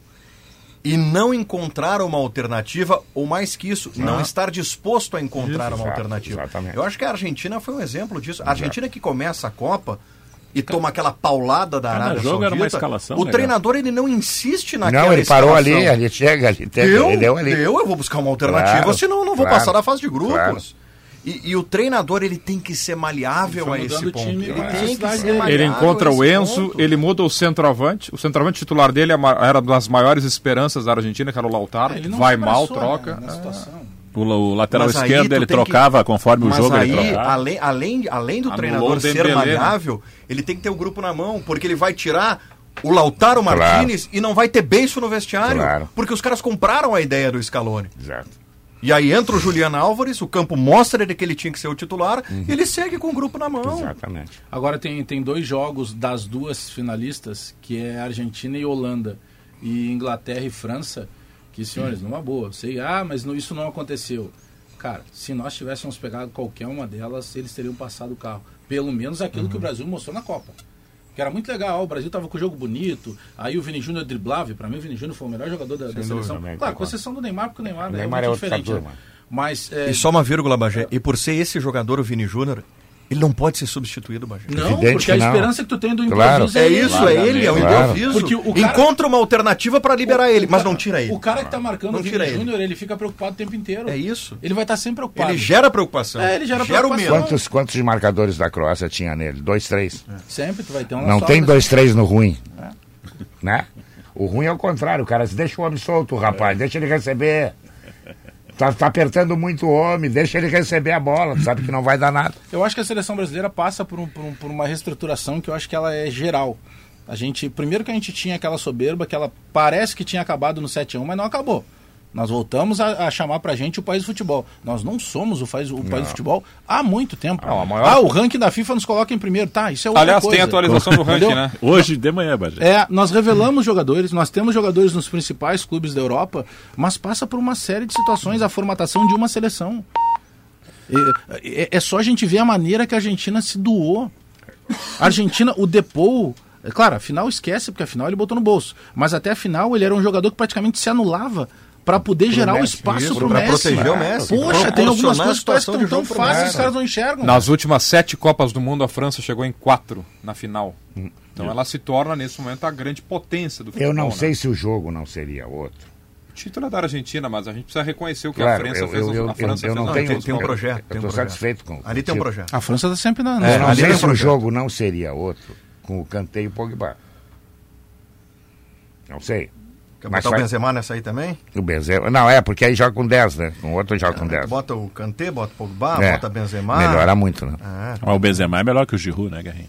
e não encontrar uma alternativa, ou mais que isso, não estar disposto a encontrar uma Exato, alternativa. exatamente. Eu acho que a Argentina foi um exemplo disso. A Argentina que começa a Copa e toma aquela paulada da Cada Arábia jogo era uma Saudita, escalação o legal. treinador ele não insiste naquela não, ele parou ali, escalação. ele chega, ele, Deu, ele deu ali. deu, eu vou buscar uma alternativa, Claro, senão eu não vou claro, passar da fase de grupos. claro. E, e o treinador ele tem que ser maleável a esse o ponto. time ele a tem que ser maleável Ele encontra o Enzo, ponto. ele muda o centroavante. O centroavante titular dele é era uma das maiores esperanças da Argentina, que era o Lautaro. Ele não Vai mal, troca. né. O, o lateral Mas esquerdo ele tem que- trocava conforme o Mas jogo aí, ele trocava. além, além, além do Anulou treinador o ser Dembélé, né? maleável, ele tem que ter o grupo na mão, porque ele vai tirar o Lautaro Martinez e não vai ter beiço no vestiário, Claro. porque os caras compraram a ideia do Scaloni. Exato. E aí entra o Juliano Álvares, o campo mostra ele que ele tinha que ser o titular, e ele segue com o grupo na mão. Exatamente. Agora tem, tem dois jogos das duas finalistas, que é Argentina e Holanda, e Inglaterra e França, que, senhores, numa boa, sei, ah, mas não- isso não aconteceu. Cara, se nós tivéssemos pegado qualquer uma delas, eles teriam passado o carro. Pelo menos aquilo que o Brasil mostrou na Copa. Que era muito legal, o Brasil tava com o jogo bonito, aí o Vini Júnior driblava, e pra mim o Vini Júnior foi o melhor jogador da, da seleção. também, Claro, com exceção do Neymar, porque o Neymar, O Neymar é, é diferente. né? Mas, é, E só uma vírgula, Bagé. E por ser esse jogador, o Vini Júnior, ele não pode ser substituído, Bagé. não, Evidente porque a não. esperança que tu tem do Claro. improviso É ele. isso, é ele, é o Claro. improviso. Porque o cara- Encontra uma alternativa para liberar ele, O mas cara- não tira ele. O cara que tá marcando Não o Vini ele. Júnior, ele fica preocupado o tempo inteiro. É isso. Ele vai estar sempre preocupado. Ele gera preocupação. É, ele gera o preocupação. medo. Quantos, quantos marcadores da Croácia tinha nele? Dois, três. Sempre tu vai ter um Não tem dois, três no ruim. Né? O ruim é o contrário, cara. Deixa o homem solto, rapaz. Deixa ele receber. Tá, tá apertando muito o homem, deixa ele receber a bola. Sabe que não vai dar nada. Eu acho que a seleção brasileira passa por, um- por um- por uma reestruturação que eu acho que ela é geral. A gente, primeiro que a gente tinha aquela soberba que ela parece que tinha acabado no 7 a 1, mas não acabou. Nós voltamos a, a chamar pra gente o país do futebol. Nós não somos o, país, o país do futebol há muito tempo. Não, a maior- Ah, o ranking da FIFA nos coloca em primeiro. Tá, isso é outra Aliás, coisa. tem atualização do ranking, né? Hoje de manhã, Bagé. É, nós revelamos jogadores, nós temos jogadores nos principais clubes da Europa, mas passa por uma série de situações a formatação de uma seleção. É, é- é só a gente ver a maneira que a Argentina se doou. A Argentina, o Depou, é claro, a final esquece, porque a final ele botou no bolso. Mas até a final ele era um jogador que praticamente se anulava para poder gerar o Messi, espaço pro pra Messi. proteger o Messi, Poxa, tem algumas coisas que parece que estão tão fáceis, Messi. os caras não enxergam. Nas últimas sete Copas do Mundo, a França chegou em quatro na final. Então ela se torna, nesse momento, a grande potência do futebol. Eu não né? sei se o jogo não seria outro. O título é da Argentina, mas a gente precisa reconhecer o que Claro, a França eu, fez. eu, eu, a França eu, eu não tenho. tem- tem um projeto, Eu tem um estou projeto. satisfeito com Ali tem um projeto. A França está sempre na. Eu não ali sei um se o jogo não seria outro com o Kanté e o Pogba. Não sei. Quer Mas botar o vai- Benzema nessa aí também? O Benzema. Não, é, porque aí joga com 10, né? Com o outro joga com Tu 10. bota o Kanté, bota o Pogba, É, bota Benzema. Melhora muito, né? É. Mas o Benzema é melhor que o Giroud, né, Guerrinho?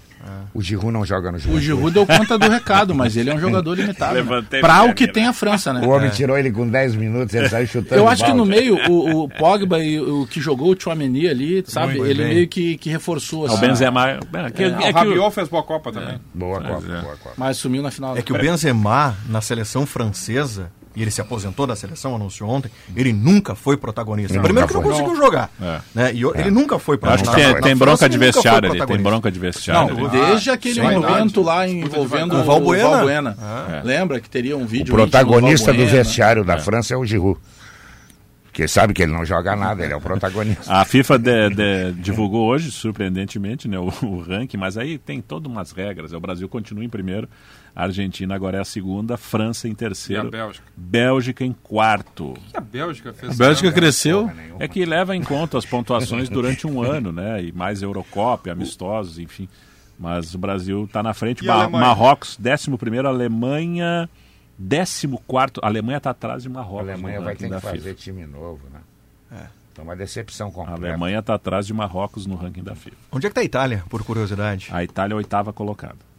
O Giroud não joga no jogo. O Giroud deu conta do recado, mas ele é um <laughs> jogador limitado. né? Minha o que tem a França, né? O homem tirou ele com 10 minutos, ele saiu chutando. Eu acho que no meio, o, o Pogba e o que jogou o Chouameni ali, sabe? Muito ele bem. meio que, que reforçou. O assim. Benzema... É, que, Ah, é o que o- Rabiot fez boa Copa também. Boa Copa, é. boa Copa. Mas sumiu na final. É que o Benzema, na seleção francesa, e ele se aposentou da seleção, anunciou ontem, ele nunca foi protagonista. Nunca Primeiro que não foi. conseguiu jogar. É. Né? E o- ele nunca foi Eu acho que protagonista. tem, tem bronca de vestiário ali, tem protagonista. bronca de vestiário Não, ali. desde aquele sim, momento lá envolvendo o Valbuena. Valbuena. É. Lembra que teria um O vídeo protagonista íntimo do vestiário da França é o Giroud. Porque sabe que ele não joga nada, ele é o protagonista. <laughs> A FIFA de- de- divulgou hoje, surpreendentemente, né, o, o ranking, mas aí tem todas umas regras. O Brasil continua em primeiro, a Argentina agora é a segunda, França em terceiro, E a Bélgica? Bélgica em quarto. O que a Bélgica fez? A Bélgica né? cresceu. É que leva em conta as pontuações durante um ano, né? E mais Eurocopa, amistosos, enfim. Mas o Brasil está na frente. A? Marrocos, 11 primeiro, Alemanha, 14 quarto. A Alemanha está atrás de A Marrocos. Alemanha no vai ter que fazer FIFA. time novo, né? É uma decepção A completa. Alemanha está atrás de Marrocos no ranking da FIFA. Onde é que tá a Itália, por curiosidade? A Itália é a oitava colocada.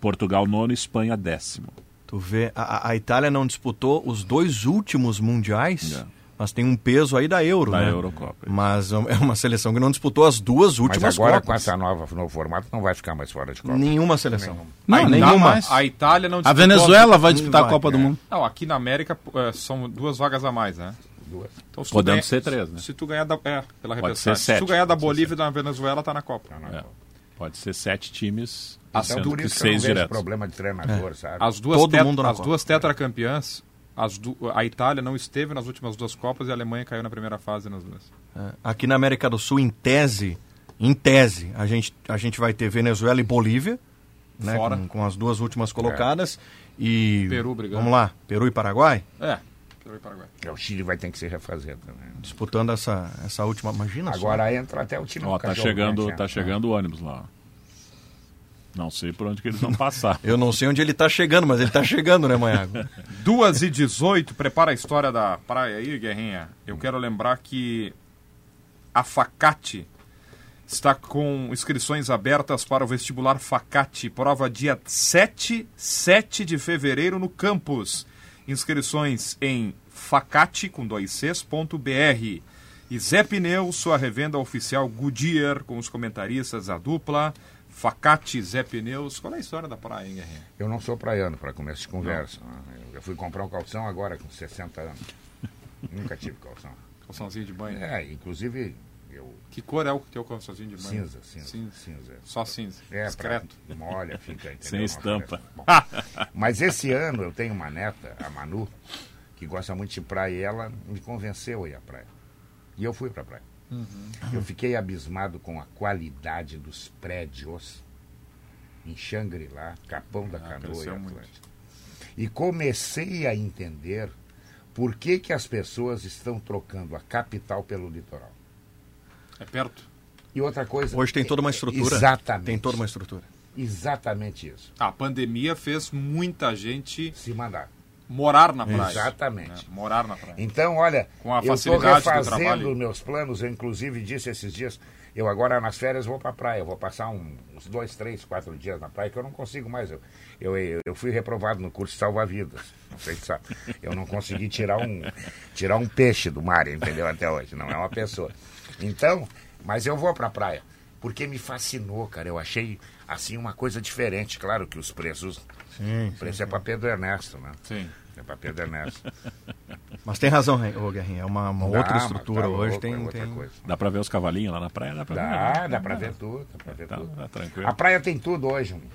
Portugal nono, Espanha décimo. Tu vê, a, a- a Itália não disputou os dois últimos mundiais, Não. mas tem um peso aí da Euro, Da né? Eurocopa. Mas é uma seleção que não disputou as duas Mas últimas agora, Copas. com essa nova novo formato, não vai ficar mais fora de Copa. Nenhuma seleção. Não, a nenhuma mais. A Itália não A disputou- Venezuela vai disputar vai, a Copa do é. Mundo. Não, aqui na América eh, são duas vagas a mais, né? Duas. Então, se Podendo ganha- ser três, né? Se tu ganhar da, é, pela Pode Se sete, tu ganhar da Bolívia e da Venezuela, tá na Copa. É. Pode ser sete times, Então, sendo por que isso que eu não seis vejo problema de treinador, sabe? As duas, Todo tet- mundo na as duas tetracampeãs, as du- a Itália não esteve nas últimas duas Copas e a Alemanha caiu na primeira fase nas duas. É, Aqui na América do Sul, em tese, em tese, a gente, a gente vai ter Venezuela e Bolívia, né, Fora. com, com as duas últimas colocadas. E. Peru brigando. Vamos lá, Peru e Paraguai, É, Peru e Paraguai. É, O Chile vai ter que se refazer também. disputando essa, essa última. Imagina só. Agora entra até o time Ó, do tá chegando, quente, tá né? chegando o ônibus lá. Não sei por onde que eles vão passar. <laughs> Eu não sei onde ele tá chegando, mas ele tá chegando, né, Manhago? <laughs> 2 e 18, prepara a história da praia aí, Guerrinha. Eu quero lembrar que a Facate está com inscrições abertas para o vestibular Facate, prova dia 7, 7 de fevereiro no campus. Inscrições em facate com dois Cs.br. E Zé Pneu, sua revenda oficial Goodyear, com os comentaristas, a dupla. Facate, Zé Pneus. Qual é a história da praia, hein, Guerrinha? Eu não sou praiano para começo de conversa. Eu fui comprar um calção agora com 60 anos. <laughs> Nunca tive calção. Calçãozinho de banho. É, inclusive eu Que cor é o teu calçãozinho de banho? cinza, cinza, Cinza. cinza. Só cinza. É, Discreto. pra- molha, fica. entendeu? Sem estampa. Bom, <laughs> mas esse ano eu tenho uma neta, a Manu, que gosta muito de praia e ela me convenceu a ir à praia. E eu fui pra praia. Eu fiquei abismado com a qualidade dos prédios em Xangri-Lá, Capão da Canoa e muito. E comecei a entender por que, que as pessoas estão trocando a capital pelo litoral. É perto? E outra coisa. Hoje tem toda uma estrutura. Exatamente. Tem toda uma estrutura. Exatamente isso. A pandemia fez muita gente Se mandar. Morar na praia. Exatamente. né? Morar na praia. Então, olha, Com a eu estou refazendo meus planos. Eu, inclusive, disse esses dias, eu agora nas férias vou para a praia. Eu vou passar um- uns dois, três, quatro dias na praia, que eu não consigo mais. Eu, eu, eu, eu fui reprovado no curso de salva-vidas. Não sei se sabe. Eu não consegui tirar um, tirar um peixe do mar, entendeu? Até hoje. Não é uma pessoa. Então, mas eu vou para a praia. Porque me fascinou, cara. Eu achei, assim, uma coisa diferente. Claro que os preços... Sim, o preço é para Pedro Ernesto, né? Sim. É para Pedro Ernesto. <laughs> Mas tem razão, ô Guerrinha. É uma, uma outra Dá, mas estrutura. tá Hoje louco, tem. é outra tem- coisa. Dá pra ver os cavalinhos lá na praia? Dá pra ver. Dá, né? dá pra ver tudo, dá pra ver Tá, tudo. tá tranquilo. A praia tem tudo hoje, mano.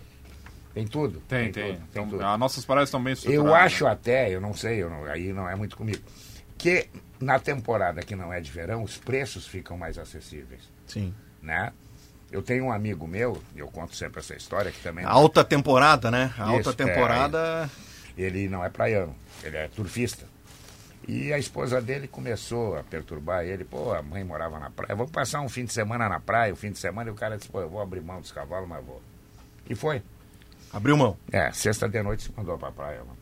tem tudo. Tem, tem. tudo, tem Então, tudo. as nossas praias estão bem. Eu acho né? até, eu não sei, eu não- aí não é muito comigo, que na temporada que não é de verão, os preços ficam mais acessíveis, Sim. né? Eu tenho um amigo meu, eu conto sempre essa história, que também... Alta temporada, né? A alta Isso, é, temporada. Ele não é praiano, ele é turfista. E a esposa dele começou a perturbar ele. Pô, a mãe morava na praia. Vamos passar um fim de semana na praia, o fim de semana. E o cara disse, pô, eu vou abrir mão dos cavalos, mas vou. E foi. Abriu mão. É, sexta de noite se mandou pra praia. Mano.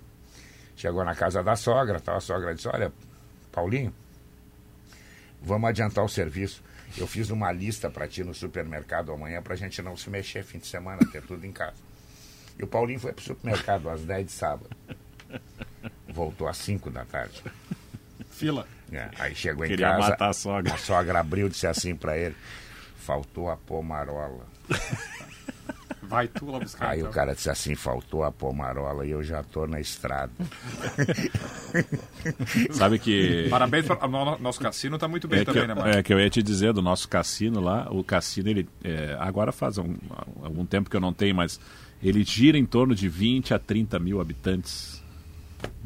Chegou na casa da sogra, tal, a sogra disse, olha, Paulinho, vamos adiantar o serviço. Eu fiz uma lista pra ti no supermercado amanhã pra gente não se mexer fim de semana, ter tudo em casa. E o Paulinho foi pro supermercado às 10 de sábado. Voltou às 5 da tarde. Fila. É, aí chegou em Queria casa. matar a sogra. A sogra abriu e disse assim pra ele: faltou a pomarola. <laughs> Vai tu lá buscar. Aí então. o cara disse assim, faltou a pomarola e eu já tô na estrada. <laughs> Sabe que. Parabéns para o nosso cassino tá muito bem É que, também, eu, né, Marcos? é que eu ia te dizer do nosso cassino lá. O cassino, ele. é, agora faz um- algum tempo que eu não tenho, mas ele gira em torno de 20 a 30 mil habitantes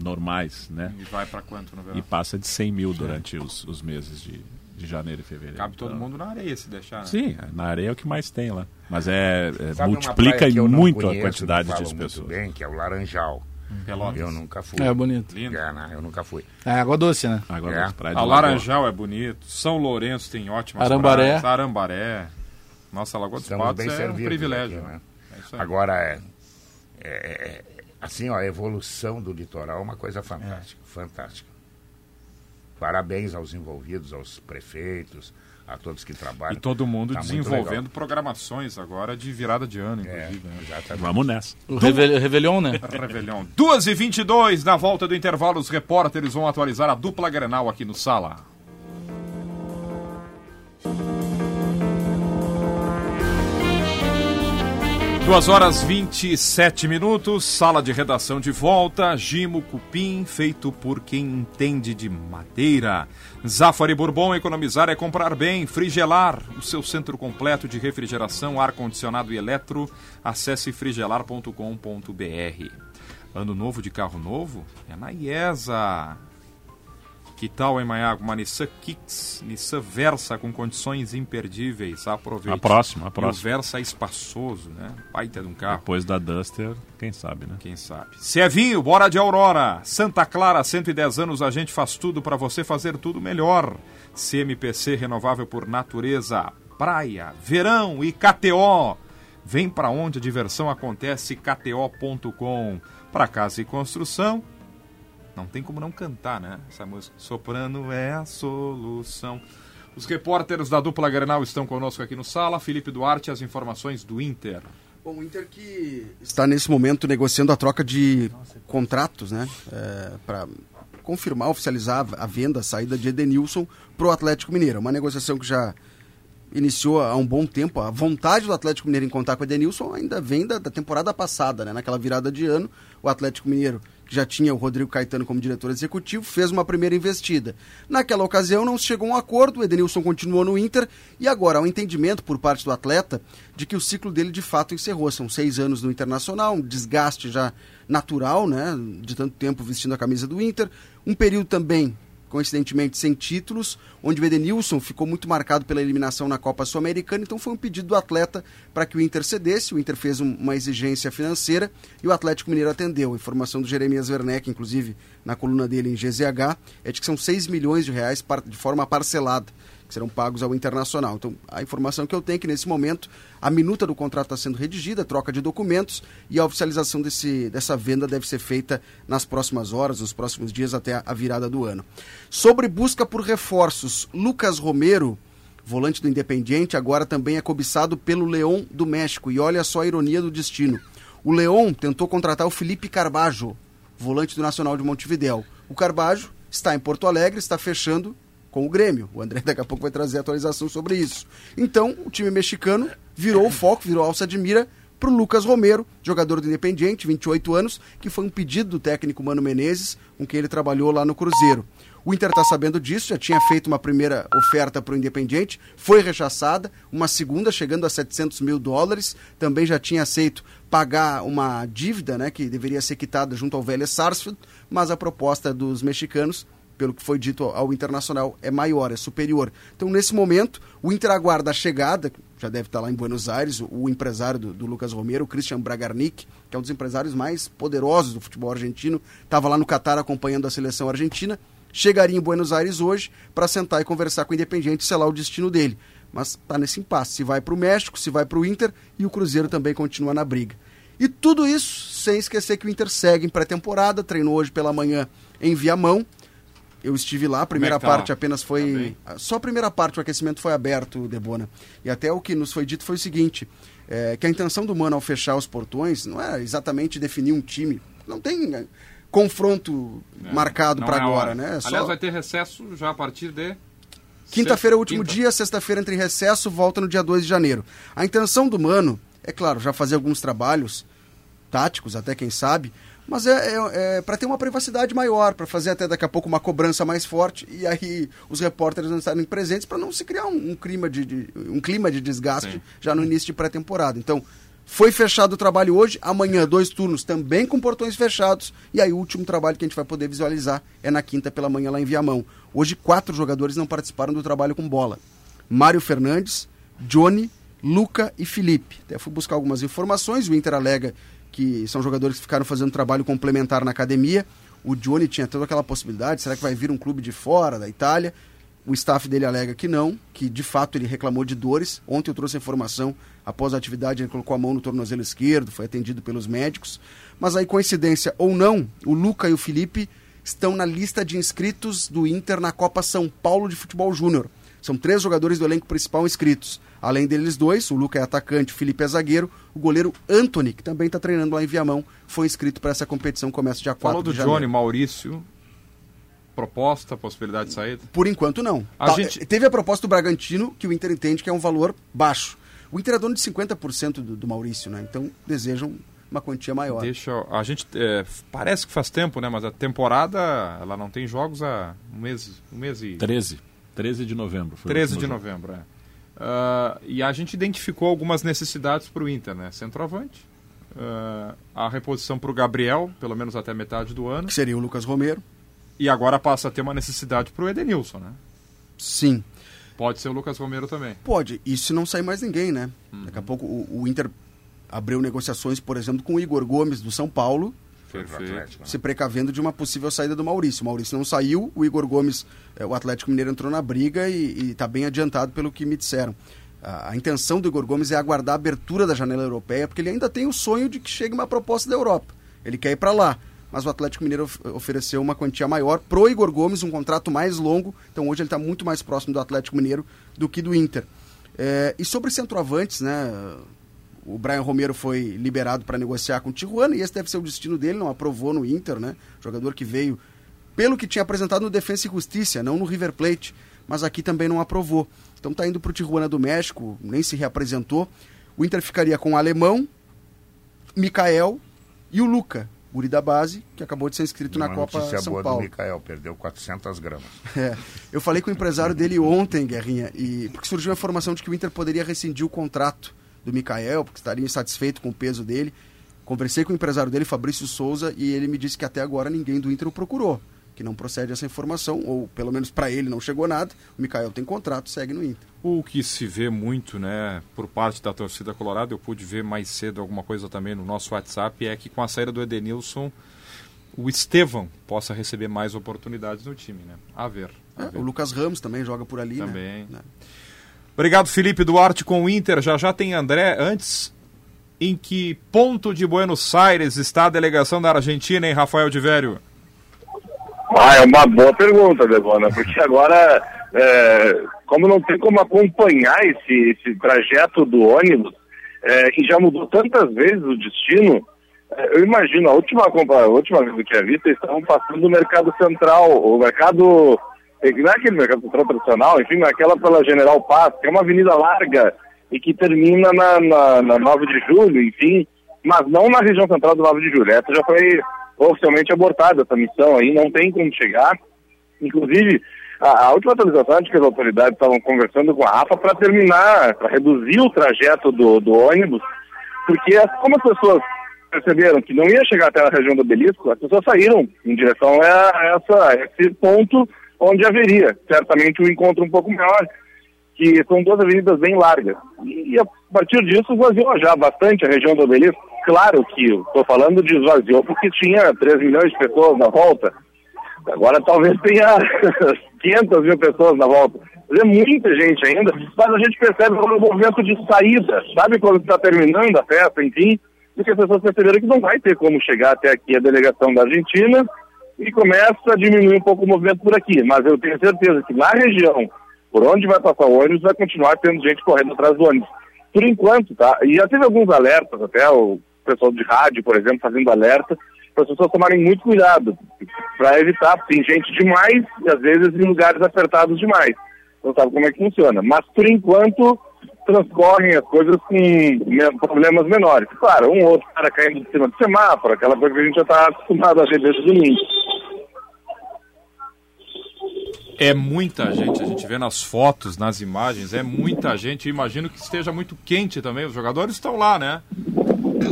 normais, né? E vai para quanto no verão? E passa de 100 mil durante os, os meses de, de janeiro e fevereiro. Cabe todo Então, mundo na areia se deixar. né? Sim, na areia é o que mais tem lá. Mas é, é, multiplica praia não muito conheço, a quantidade não de pessoas. bem, que é o Laranjal. Pelotas. Eu nunca fui. É bonito. Lindo. É, né? Eu nunca fui. É água doce, né? Agora É. praias de A Lagoa. Laranjal é bonito. São Lourenço tem ótimas Arambaré. praias. Arambaré. Nossa, Lagoa dos Estamos Patos é um privilégio. aqui, né? né? É. Agora, é, é- é- assim, ó, a evolução do litoral é uma coisa fantástica, fantástica. Parabéns aos envolvidos, aos prefeitos, a todos que trabalham. E todo mundo Tá desenvolvendo programações agora de virada de ano, É, inclusive. exatamente. Vamos nessa. O Reve- Réveillon, né? <laughs> Revelhão. 2 e 22 na volta do intervalo, os repórteres vão atualizar a dupla Grenal aqui no Sala. Duas horas 27 minutos, sala de redação de volta, Gimo Cupim, feito por quem entende de madeira. Zafari Bourbon, economizar é comprar bem. Frigelar, o seu centro completo de refrigeração, ar-condicionado e eletro. Acesse frigelar.com.br. Ano novo de carro novo? É na IESA. Que tal, hein, Maiago? Uma Nissan Kicks, Nissan Versa com condições imperdíveis. Aproveite. A próxima, a E o próxima. Versa é espaçoso, né? Baita de um carro. Depois da Duster, quem sabe, né? Quem sabe? Se é vinho, bora de Aurora. Santa Clara, 110 anos, a gente faz tudo para você fazer tudo melhor. CMPC renovável por natureza, praia, verão e KTO. Vem para onde a diversão acontece, kto.com. Para casa e construção, não tem como não cantar, né? Essa música. Soprano é a solução. Os repórteres da dupla Grenal estão conosco aqui no sala. Felipe Duarte, as informações do Inter. Bom, o Inter que está nesse momento negociando a troca de contratos, né? para confirmar, oficializar a venda, a saída de Edenilson para o Atlético Mineiro. Uma negociação que já iniciou há um bom tempo. A vontade do Atlético Mineiro em contar com o Edenilson ainda vem da, da temporada passada, né? Naquela virada de ano, o Atlético Mineiro, que já tinha o Rodrigo Caetano como diretor executivo, fez uma primeira investida. Naquela ocasião não chegou a um acordo, o Edenilson continuou no Inter e agora há um entendimento por parte do atleta de que o ciclo dele de fato encerrou. São seis anos no Internacional, um desgaste já natural, né? De tanto tempo vestindo a camisa do Inter. Um período também coincidentemente sem títulos, onde o Edenilson ficou muito marcado pela eliminação na Copa Sul-Americana, então foi um pedido do atleta para que o Inter cedesse, o Inter fez um- uma exigência financeira e o Atlético Mineiro atendeu. Informação do Jeremias Werneck, inclusive na coluna dele em GZH, é de que são 6 milhões de reais de forma parcelada, que serão pagos ao Internacional. Então, a informação que eu tenho é que nesse momento a minuta do contrato está sendo redigida, troca de documentos e a oficialização desse, dessa venda deve ser feita nas próximas horas, nos próximos dias até a virada do ano. Sobre busca por reforços, Lucas Romero, volante do Independiente, agora também é cobiçado pelo Leão do México. E olha só a ironia do destino. O Leão tentou contratar o Felipe Carbajo, volante do Nacional de Montevidéu. O Carbajo está em Porto Alegre, está fechando com o Grêmio. O André <laughs> daqui a pouco vai trazer atualização sobre isso. Então, o time mexicano virou o foco, virou alça de mira para o Lucas Romero, jogador do Independiente, 28 anos, que foi um pedido do técnico Mano Menezes, com quem ele trabalhou lá no Cruzeiro. O Inter está sabendo disso, já tinha feito uma primeira oferta para o Independiente, foi rechaçada, uma segunda chegando a 700 mil dólares, também já tinha aceito pagar uma dívida né, que deveria ser quitada junto ao Vélez Sarsfield, mas a proposta dos mexicanos pelo que foi dito ao Internacional, é maior, é superior. Então, nesse momento, o Inter aguarda a chegada, já deve estar lá em Buenos Aires, o, empresário do, do Lucas Romero, o Christian Bragarnik, que é um dos empresários mais poderosos do futebol argentino, estava lá no Catar acompanhando a seleção argentina, chegaria em Buenos Aires hoje para sentar e conversar com o Independiente e selar o destino dele. Mas está nesse impasse, se vai para o México, se vai para o Inter, e o Cruzeiro também continua na briga. E tudo isso sem esquecer que o Inter segue em pré-temporada, treinou hoje pela manhã em Viamão, eu estive lá, a primeira é tá parte lá? apenas Tá foi. bem? só a primeira parte, o aquecimento foi aberto, Debona. E até o que nos foi dito foi o seguinte: é, que a intenção do Mano ao fechar os portões não era exatamente definir um time. Não tem é, confronto marcado Não para é agora, né? É só- Aliás, vai ter recesso já a partir de. Quinta-feira é o último Quinta. dia, sexta-feira entre recesso, volta no dia 2 de janeiro. A intenção do Mano é claro, já fazer alguns trabalhos táticos, até quem sabe, mas é, é, é para ter uma privacidade maior, para fazer até daqui a pouco uma cobrança mais forte e aí os repórteres não estarem presentes para não se criar um, um, clima de, de, um clima de desgaste Sim. já no início de pré-temporada. Então, foi fechado o trabalho hoje, amanhã dois turnos também com portões fechados e aí o último trabalho que a gente vai poder visualizar é na quinta pela manhã lá em Viamão. Hoje quatro jogadores não participaram do trabalho com bola. Mário Fernandes, Johnny, Luca e Felipe. Até fui buscar algumas informações, o Inter alega que são jogadores que ficaram fazendo trabalho complementar na academia. O Johnny tinha toda aquela possibilidade, será que vai vir um clube de fora, da Itália? O staff dele alega que não, que de fato ele reclamou de dores. Ontem eu trouxe a informação, após a atividade ele colocou a mão no tornozelo esquerdo, foi atendido pelos médicos. Mas aí, coincidência ou não, o Luca e o Felipe estão na lista de inscritos do Inter na Copa São Paulo de Futebol Júnior. São três jogadores do elenco principal inscritos. Além deles dois, o Luca é atacante, o Felipe é zagueiro, o goleiro Anthony, que também está treinando lá em Viamão, foi inscrito para essa competição, começa dia 4 Falou do de janeiro. Johnny, Maurício, proposta, possibilidade de saída? Por enquanto não. A tá, gente... Teve a proposta do Bragantino, que o Inter entende que é um valor baixo. O Inter é dono de 50% do, do Maurício, né? Então desejam uma quantia maior. Deixa a gente é, parece que faz tempo, né? Mas a temporada ela não tem jogos há um mês, um mês e 13. 13 de novembro. Foi 13 de novembro, é. Uh, e a gente identificou algumas necessidades para o Inter, né? Centroavante, uh, a reposição para o Gabriel, pelo menos até metade do ano. Que seria o Lucas Romero. E agora passa a ter uma necessidade para o Edenilson, né? Sim. Pode ser o Lucas Romero também. Pode, e se não sair mais ninguém, né? Uhum. Daqui a pouco o, o Inter abriu negociações, por exemplo, com o Igor Gomes do São Paulo, Perfeito. Se precavendo de uma possível saída do Maurício. O Maurício não saiu, o Igor Gomes, é, o Atlético Mineiro entrou na briga e está bem adiantado pelo que me disseram. A, a, intenção do Igor Gomes é aguardar a abertura da janela europeia, porque ele ainda tem o sonho de que chegue uma proposta da Europa. Ele quer ir para lá. Mas o Atlético Mineiro of ofereceu uma quantia maior pro Igor Gomes, um contrato mais longo. Então hoje ele está muito mais próximo do Atlético Mineiro do que do Inter. É, e sobre centroavantes, né? O Brian Romero foi liberado para negociar com o Tijuana e esse deve ser o destino dele, não aprovou no Inter, né? Jogador que veio pelo que tinha apresentado no Defensa e Justiça, não no River Plate, mas aqui também não aprovou. Então tá indo para o Tijuana do México, nem se reapresentou. O Inter ficaria com o Alemão, Mikael e o Luca, guri da base, que acabou de ser inscrito na Copa São boa Paulo. Do Mikael, perdeu 400 gramas. <laughs> É, eu falei com o empresário dele ontem, Guerrinha, e porque surgiu a informação de que o Inter poderia rescindir o contrato do Mikael, porque estaria insatisfeito com o peso dele. Conversei com o empresário dele, Fabrício Souza, e ele me disse que até agora ninguém do Inter o procurou, que não procede essa informação, ou pelo menos para ele não chegou nada. O Mikael tem contrato, segue no Inter. O que se vê muito, né, por parte da torcida colorada, eu pude ver mais cedo alguma coisa também no nosso WhatsApp, é que com a saída do Edenilson, o Estevão possa receber mais oportunidades no time, né? A ver. A é, ver. O Lucas Ramos também joga por ali, também. né? Obrigado, Felipe Duarte com o Inter. Já já tem André. Antes, em que ponto de Buenos Aires está a delegação da Argentina, hein, Rafael de Vério? Ah, é uma boa pergunta, Debona, porque agora, é, como não tem como acompanhar esse, esse trajeto do ônibus, é, já mudou tantas vezes o destino, é, eu imagino, a última, a última vez que visto, eles estavam passando no mercado central, o mercado não é aquele mercado central tradicional, enfim, naquela pela General Paz, que é uma avenida larga e que termina na, na, na 9 de julho, enfim, mas não na região central do 9 de julho. Essa já foi oficialmente abortada, essa missão aí, não tem como chegar. Inclusive, a, a última atualização de que as autoridades estavam conversando com a Rafa para terminar, para reduzir o trajeto do, do ônibus, porque como as pessoas perceberam que não ia chegar até a região do obelisco, as pessoas saíram em direção a, essa, a esse ponto onde haveria certamente um encontro um pouco maior, que são duas avenidas bem largas. E a partir disso esvaziou já bastante a região do obelisco. Claro que estou falando de esvaziou porque tinha 3 milhões de pessoas na volta. Agora talvez tenha <laughs> 500 mil pessoas na volta. É muita gente ainda, mas a gente percebe um movimento de saída. Sabe quando está terminando a festa, enfim, e que as pessoas perceberam que não vai ter como chegar até aqui a delegação da Argentina, e começa a diminuir um pouco o movimento por aqui. Mas eu tenho certeza que na região, por onde vai passar o ônibus, vai continuar tendo gente correndo atrás do ônibus. Por enquanto, tá? E já teve alguns alertas, até o pessoal de rádio, por exemplo, fazendo alerta, para as pessoas tomarem muito cuidado, para evitar, tem gente demais e às vezes em lugares apertados demais. Não sabe como é que funciona. Mas por enquanto, transcorrem as coisas com me- problemas menores. Claro, um ou outro cara caindo de cima do semáforo, aquela coisa que a gente já está acostumado a ver desde o domingo. É muita gente, a gente vê nas fotos, nas imagens, é muita gente. Eu imagino que esteja muito quente também. Os jogadores estão lá, né?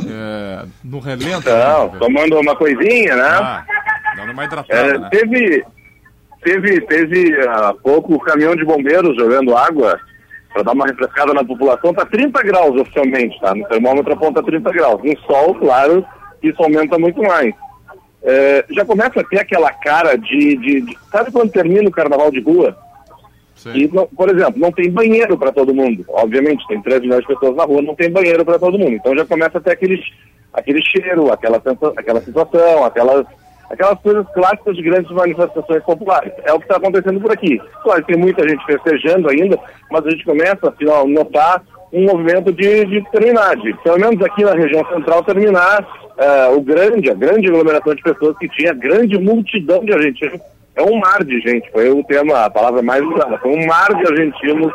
É, no relento. Então, né? tomando uma coisinha, né? Ah, dando uma hidratada, É, né? teve, teve, teve há pouco o caminhão de bombeiros jogando água para dar uma refrescada na população. Tá 30 graus oficialmente, tá? No termômetro aponta 30 graus. No sol, claro, isso aumenta muito mais. É, já começa a ter aquela cara de, de, de- Sabe quando termina o carnaval de rua? E, não- por exemplo, não tem banheiro para todo mundo. Obviamente, tem 3 milhões de pessoas na rua, não tem banheiro para todo mundo. Então já começa a ter aquele, aquele cheiro, aquela, aquela situação, aquelas, aquelas coisas clássicas de grandes manifestações populares. É o que está acontecendo por aqui. Claro, tem muita gente festejando ainda, mas a gente começa a notar um movimento de, de pelo menos aqui na região central, terminar eh, o grande, a grande aglomeração de pessoas que tinha, grande multidão de argentinos. É um mar de gente, foi o tema, a palavra mais usada. Foi um mar de argentinos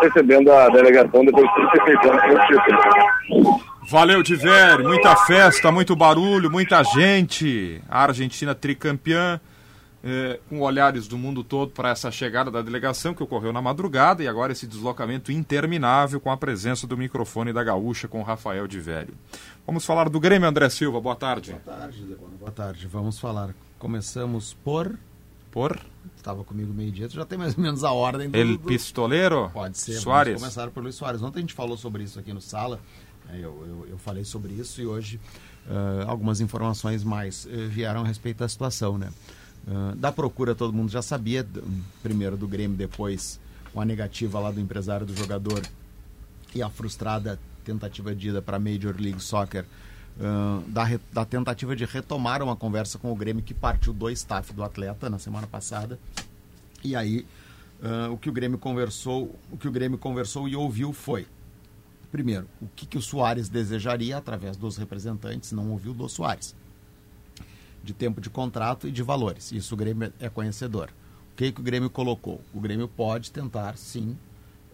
recebendo a delegação depois de 36 anos. Valeu, Diver. Muita festa, muito barulho, muita gente. A Argentina tricampeã, eh, com olhares do mundo todo para essa chegada da delegação que ocorreu na madrugada e agora esse deslocamento interminável com a presença do microfone da Gaúcha com o Rafael Divério. Vamos falar do Grêmio, André Silva. Boa tarde. Boa tarde, Debona. Boa tarde. Vamos falar. Começamos por. Por? Estava comigo meio-dia, já tem mais ou menos a ordem do. El do- Pistoleiro? Pode ser. Soares. Vamos começar por Luiz Soares. Ontem a gente falou sobre isso aqui no Sala. Né, Eu, eu, eu falei sobre isso e hoje ah, algumas informações mais eh, vieram a respeito da situação, né? Ah, da procura todo mundo já sabia, primeiro do Grêmio, depois com a negativa lá do empresário do jogador e a frustrada tentativa de ida para Major League Soccer, ah, da, re- da tentativa de retomar uma conversa com o Grêmio que partiu do staff do atleta na semana passada. E aí, ah, o que o Grêmio conversou, o que o Grêmio conversou e ouviu foi, primeiro, o que, que o Soares desejaria através dos representantes, não ouviu do Soares, de tempo de contrato e de valores. Isso o Grêmio é conhecedor. O que, que o Grêmio colocou? O Grêmio pode tentar, sim,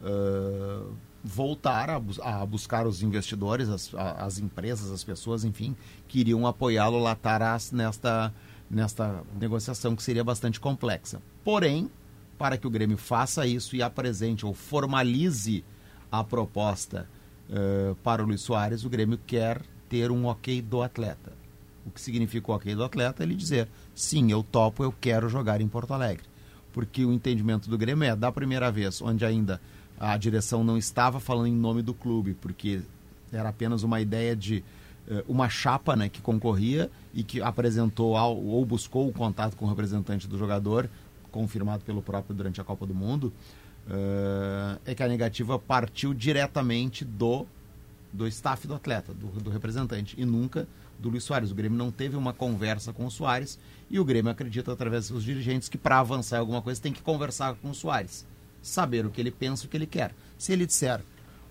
ah, voltar a, a buscar os investidores, as, a- as empresas, as pessoas, enfim, que iriam apoiá-lo lá atrás nesta, nesta negociação que seria bastante complexa. Porém, para que o Grêmio faça isso e apresente ou formalize a proposta eh, para o Luiz Soares, o Grêmio quer ter um ok do atleta. O que significa o ok do atleta? Ele dizer, sim, eu topo, eu quero jogar em Porto Alegre. Porque o entendimento do Grêmio é, da primeira vez, onde ainda a direção não estava falando em nome do clube, porque era apenas uma ideia de eh, uma chapa né, que concorria e que apresentou ao, ou buscou o contato com o representante do jogador, confirmado pelo próprio durante a Copa do Mundo, eh, é que a negativa partiu diretamente do, do staff do atleta, do, do representante, e nunca do Luiz Soares. O Grêmio não teve uma conversa com o Soares e o Grêmio acredita, através dos dirigentes, que para avançar em alguma coisa tem que conversar com o Soares, saber o que ele pensa, o que ele quer. Se ele disser,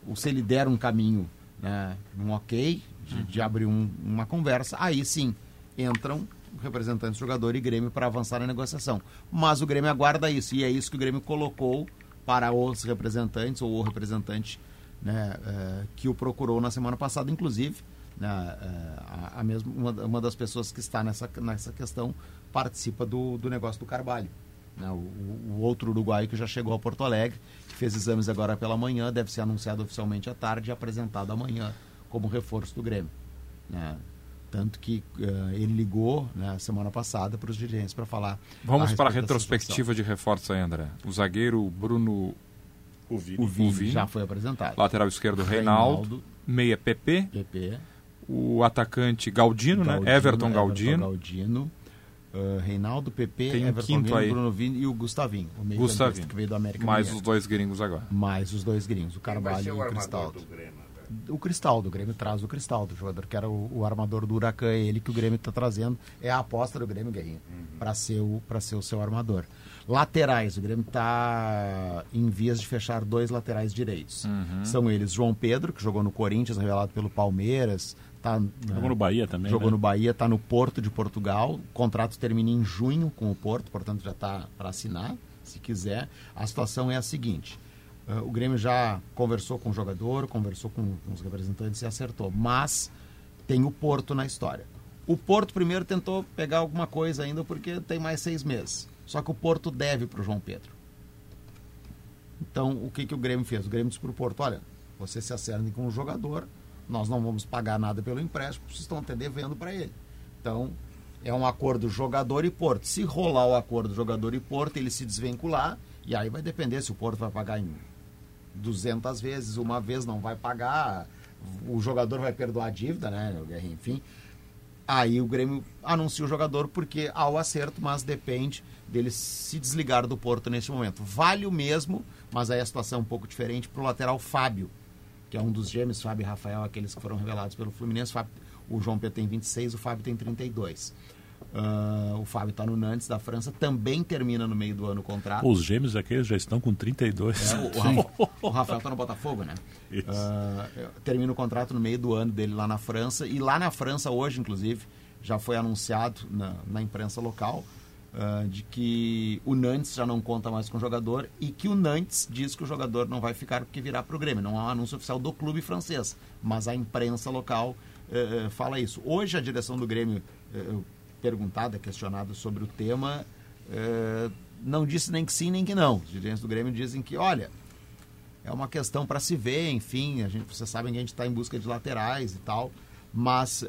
ou se ele der um caminho, né, um ok, de, de abrir um- uma conversa, aí sim entram representantes do jogador e Grêmio para avançar na negociação. Mas o Grêmio aguarda isso, e é isso que o Grêmio colocou para os representantes, ou o representante né, eh, que o procurou na semana passada, inclusive. né, eh, a, a mesma, uma, uma das pessoas que está nessa, nessa questão participa do, do negócio do Carvalho. né, o, o outro uruguaio que já chegou a Porto Alegre, que fez exames agora pela manhã, deve ser anunciado oficialmente à tarde e apresentado amanhã como reforço do Grêmio. né. Tanto que eh, ele ligou na semana passada para os dirigentes para falar. Vamos a para a retrospectiva de reforços aí, André. O zagueiro Bruno O Vini já foi apresentado. Lateral esquerdo Reinaldo. Reinaldo. Meia PP. PP. O atacante Galdino, né? Galdino, Everton Galdino. Galdino, uh, Reinaldo, PP, Tem um Everton quinto aí. Bruno Vini e o Gustavinho. O meio Gustavinho. que veio do América Mais Mineiro. os dois gringos agora. Mais os dois gringos, o Carvalho e o Cristaldo. do Grêmio? O Cristaldo, o Grêmio traz o Cristaldo, o jogador que era o, o armador do Huracan, é ele que o Grêmio está trazendo. É a aposta do Grêmio, Guerrinho, para ser, o- ser o seu armador. Laterais, o Grêmio está em vias de fechar dois laterais direitos. Uhum. São eles João Pedro, que jogou no Corinthians, revelado pelo Palmeiras. Tá, Jogou no Bahia também, Jogou né? no Bahia, está no Porto de Portugal. O contrato termina em junho com o Porto, portanto já está para assinar, se quiser. A situação é a seguinte: o Grêmio já conversou com o jogador, conversou com, com os representantes e acertou. Mas tem o Porto na história. O Porto primeiro tentou pegar alguma coisa ainda porque tem mais seis meses. Só que o Porto deve para o João Pedro. Então, o que, que o Grêmio fez? O Grêmio disse para o Porto: olha, você se acerne com o jogador, nós não vamos pagar nada pelo empréstimo, vocês estão até devendo para ele. Então, é um acordo jogador e Porto. Se rolar o acordo jogador e Porto, ele se desvincular, e aí vai depender se o Porto vai pagar em 200 vezes, uma vez não vai pagar, o jogador vai perdoar a dívida, né, enfim. Aí o Grêmio anuncia o jogador porque há o acerto, mas depende dele se desligar do Porto nesse momento. Vale o mesmo, mas aí a situação é um pouco diferente para o lateral Fábio, que é um dos gêmeos, Fábio e Rafael, aqueles que foram revelados pelo Fluminense. O João Pedro tem 26, o Fábio tem 32. Uh, o Fábio está no Nantes da França, também termina no meio do ano o contrato. Os gêmeos aqueles já estão com 32. É, o, o, Rafa, <laughs> o Rafael está no Botafogo, né? Uh, termina o contrato no meio do ano dele lá na França. E lá na França, hoje, inclusive, já foi anunciado na, na imprensa local uh, de que o Nantes já não conta mais com o jogador e que o Nantes diz que o jogador não vai ficar porque virá para o Grêmio. Não há um anúncio oficial do clube francês, mas a imprensa local uh, fala isso. Hoje a direção do Grêmio, uh, perguntada, questionada sobre o tema, não disse nem que sim nem que não. Os dirigentes do Grêmio dizem que, olha, é uma questão para se ver, enfim, a gente, vocês sabem que a gente está em busca de laterais e tal, mas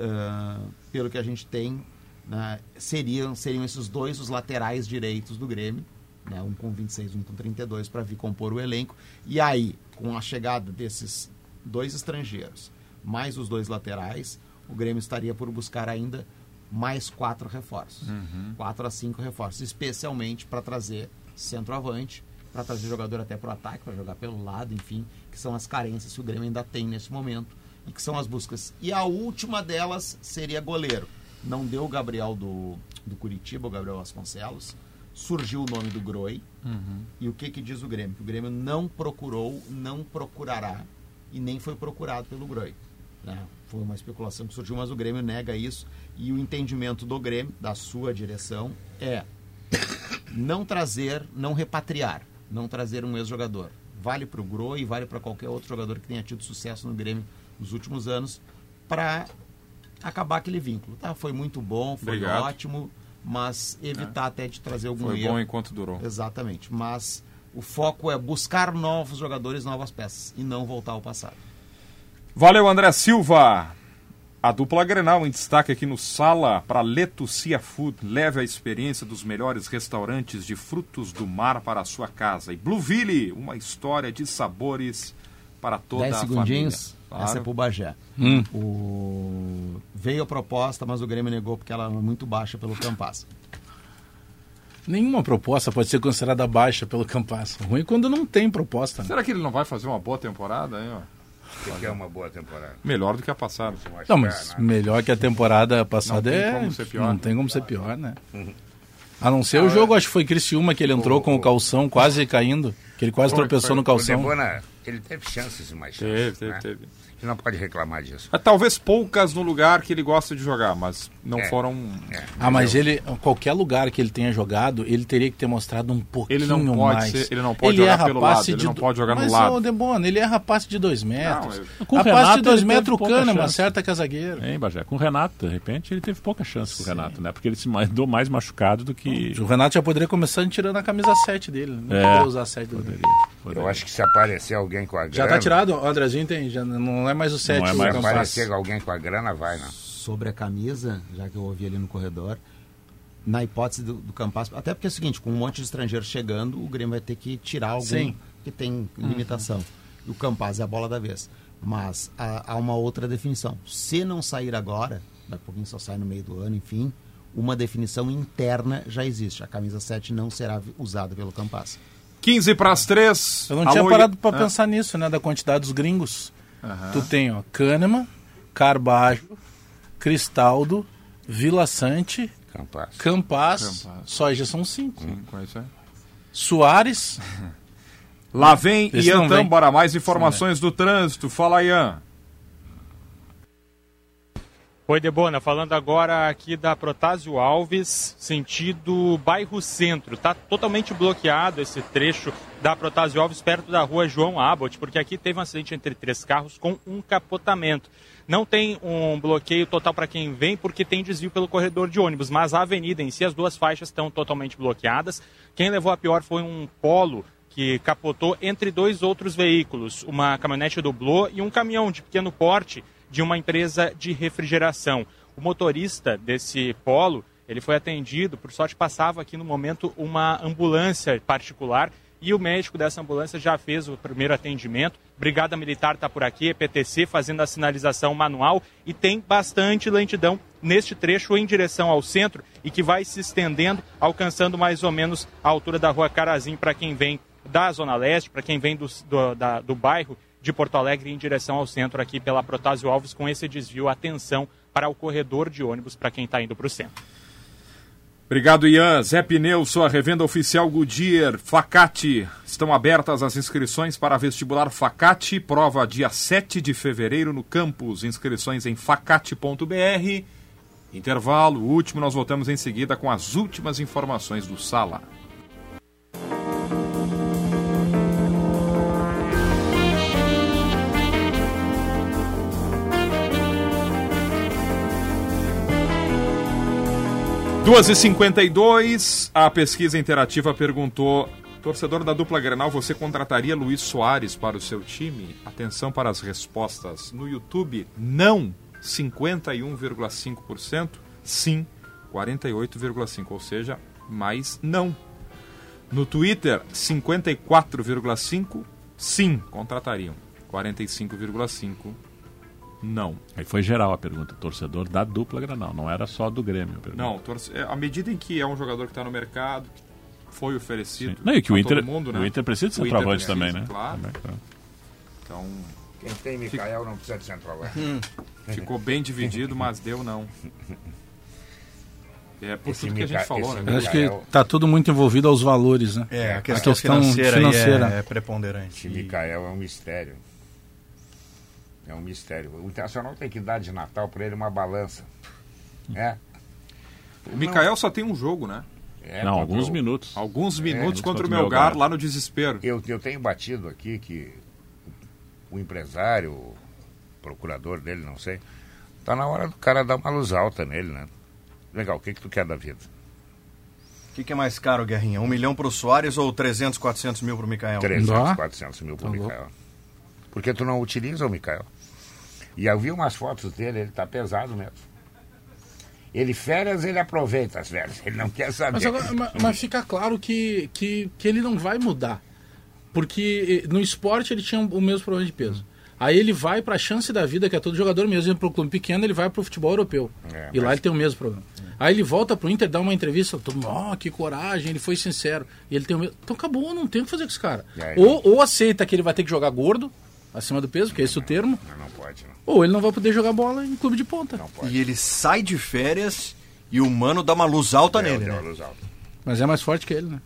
pelo que a gente tem, né, seriam, seriam esses dois os laterais direitos do Grêmio, né, um com 26, um com 32, para vir compor o elenco. E aí, com a chegada desses dois estrangeiros, mais os dois laterais, o Grêmio estaria por buscar ainda mais quatro reforços. Uhum. Quatro a cinco reforços, especialmente para trazer centroavante, para trazer jogador até para o ataque, para jogar pelo lado, enfim, que são as carências que o Grêmio ainda tem nesse momento e que são as buscas. E a última delas seria goleiro não deu o Gabriel do, do Curitiba, o Gabriel Vasconcelos. Surgiu o nome do Groi. Uhum. E o que, que diz o Grêmio? Que o Grêmio não procurou, não procurará e nem foi procurado pelo Groi. Né? Foi uma especulação que surgiu, mas o Grêmio nega isso. E o entendimento do Grêmio, da sua direção, é não trazer, não repatriar, não trazer um ex-jogador. Vale para o Groi e vale para qualquer outro jogador que tenha tido sucesso no Grêmio nos últimos anos, para acabar aquele vínculo. Tá? Foi muito bom, foi Obrigado. ótimo, mas evitar é. até de trazer algum foi erro. bom enquanto durou. Exatamente. Mas o foco é buscar novos jogadores, novas peças e não voltar ao passado. Valeu, André Silva. A dupla Grenal em destaque aqui no Sala para Letucia Food. Leve a experiência dos melhores restaurantes de frutos do mar para a sua casa. E Blueville, uma história de sabores para toda Dez a segundinhos. família. Claro. Essa é pro Bagé. Hum. O... Veio a proposta, mas o Grêmio negou porque ela é muito baixa pelo Campas. Nenhuma proposta pode ser considerada baixa pelo Campas. Ruim quando não tem proposta. Né? Será que ele não vai fazer uma boa temporada? Hein, O que é uma boa temporada? Melhor do que a passada. Não, mas melhor que a temporada passada não é. Não tem como ser pior. Não tem como ser pior, né? Uhum. A não ser ah, o jogo, acho que foi Criciúma que ele entrou o, com o calção quase caindo. Que ele quase tropeçou foi, no calção. O Debona, ele teve chances mais chances. Teve, teve, né? teve. Ele não pode reclamar disso. É, talvez poucas no lugar que ele gosta de jogar, mas não é, foram. É. Ah, mas ele, qualquer lugar que ele tenha jogado, ele teria que ter mostrado um pouquinho ele não pode mais. Ser, ele não pode ele jogar pelo lado, de, ele não pode jogar mas, no lado. Mas, Debona, ele erra passe de dois metros. Não, Com a Renato, passe de dois metros, o Kahneman acerta que é zagueiro. Hein, Bagé? Com o Renato, de repente, ele teve pouca chance com o Renato, né? Porque ele se mandou mais machucado do que. O Renato já poderia começar tirando a camisa 7 dele. Não é, poderia usar a 7 dele. Poderia, poderia. Eu acho que se aparecer alguém com a grana... Já tá tirado, o Andrezinho tem, já não é mais o 7. Não é mais se aparecer alguém com a grana, vai, né? Sobre a camisa, já que eu ouvi ali no corredor, na hipótese do, do Campas, até porque é o seguinte, com um monte de estrangeiros chegando, o Grêmio vai ter que tirar algum Sim. que tem limitação. Uhum. E o Campas é a bola da vez. Mas há, há, uma outra definição. Se não sair agora, daqui a pouquinho só sai no meio do ano, enfim, uma definição interna já existe. A camisa 7 não será usada pelo Campas. 15 para as 3. Eu não Alô, tinha parado para ah. pensar nisso, né? Da quantidade dos gringos. Uhum. Tu tem, ó, Kahneman, Carbajo, Cristaldo, Vila Sante, Campas. Campas, Só já são cinco. Cinco, é isso aí. Soares. Lá vem Esse Ian Tambora, mais informações do trânsito. Fala, Ian. Oi, Debona, falando agora aqui da Protásio Alves, sentido bairro Centro. Está totalmente bloqueado esse trecho da Protásio Alves, perto da rua João Abbott, porque aqui teve um acidente entre três carros com um capotamento. Não tem um bloqueio total para quem vem, porque tem desvio pelo corredor de ônibus, mas a avenida em si, as duas faixas estão totalmente bloqueadas. Quem levou a pior foi um polo que capotou entre dois outros veículos, uma caminhonete doblô e um caminhão de pequeno porte de uma empresa de refrigeração. O motorista desse polo, ele foi atendido, por sorte passava aqui no momento uma ambulância particular e o médico dessa ambulância já fez o primeiro atendimento. Brigada Militar está por aqui, EPTC, fazendo a sinalização manual e tem bastante lentidão neste trecho em direção ao centro e que vai se estendendo, alcançando mais ou menos a altura da rua Carazim para quem vem da Zona Leste, para quem vem do, do, da, do bairro de Porto Alegre em direção ao centro aqui pela Protásio Alves com esse desvio. Atenção para o corredor de ônibus para quem está indo para o centro. Obrigado, Ian. Zé Pneu, sua revenda oficial Goodyear, Facate. Estão abertas as inscrições para vestibular Facate, prova dia 7 de fevereiro no campus. Inscrições em facate.br. Intervalo, último, nós voltamos em seguida com as últimas informações do Sala. Duas e cinquenta e dois, a pesquisa interativa perguntou Torcedor da dupla Grenal, você contrataria Luiz Soares para o seu time? Atenção para as respostas. No YouTube, não, 51,5%. Sim, 48,5%. Ou seja, mais não. No Twitter, 54,5%. Sim, contratariam. 45,5%. Não. Aí foi geral a pergunta, torcedor da dupla Granal, não era só do Grêmio. Não, torce... à medida em que é um jogador que está no mercado, que foi oferecido. Sim. Não, e que o Inter, mundo, né? o Inter precisa de centroavante também, né? Claro. Também, claro. Então. Quem tem Micael não precisa de centroavante. Hum. Ficou bem dividido, mas deu não. É por Esse tudo que a gente Mica- falou, esse né? Eu acho que está tudo muito envolvido aos valores, né? É, a questão, questão financeira, aí financeira. é, é preponderante. Esse Micael é um mistério. É um mistério. O Internacional tem que dar de Natal para ele uma balança. É. O Mikael só tem um jogo, né? É, não, alguns o- minutos. Alguns minutos É, contra o contra o Melgar, Melgar. lá no desespero. Eu, eu tenho batido aqui que o empresário, o procurador dele, não sei, tá na hora do cara dar uma luz alta nele, né? Legal, o que, que tu quer da vida? O que, que é mais caro, Guerrinha? Um milhão pro Soares ou 300, 400 mil pro Mikael? 300, Dá. 400 mil pro Tá louco. Mikael. Porque tu não utiliza o Mikael. E eu vi umas fotos dele, ele tá pesado mesmo. Ele férias, ele aproveita as férias. Ele não quer saber. Mas, agora, ma- mas fica claro que, que, que ele não vai mudar. Porque no esporte ele tinha o mesmo problema de peso. Aí ele vai para a chance da vida, que é todo jogador mesmo, para o clube pequeno, ele vai para o futebol europeu. É, e lá mas- ele tem o mesmo problema. Aí ele volta pro Inter, dá uma entrevista, todo mundo, ó, que coragem, ele foi sincero. E ele tem o mesmo. Então acabou, não tem o que fazer com esse cara. Aí? Ou, ou aceita que ele vai ter que jogar gordo, acima do peso, que é esse o termo, Não, não pode, não. ou ele não vai poder jogar bola em clube de ponta. Não pode. E ele sai de férias e o mano dá uma luz alta Deu- nele, né? luz alta. Mas é mais forte que ele, né?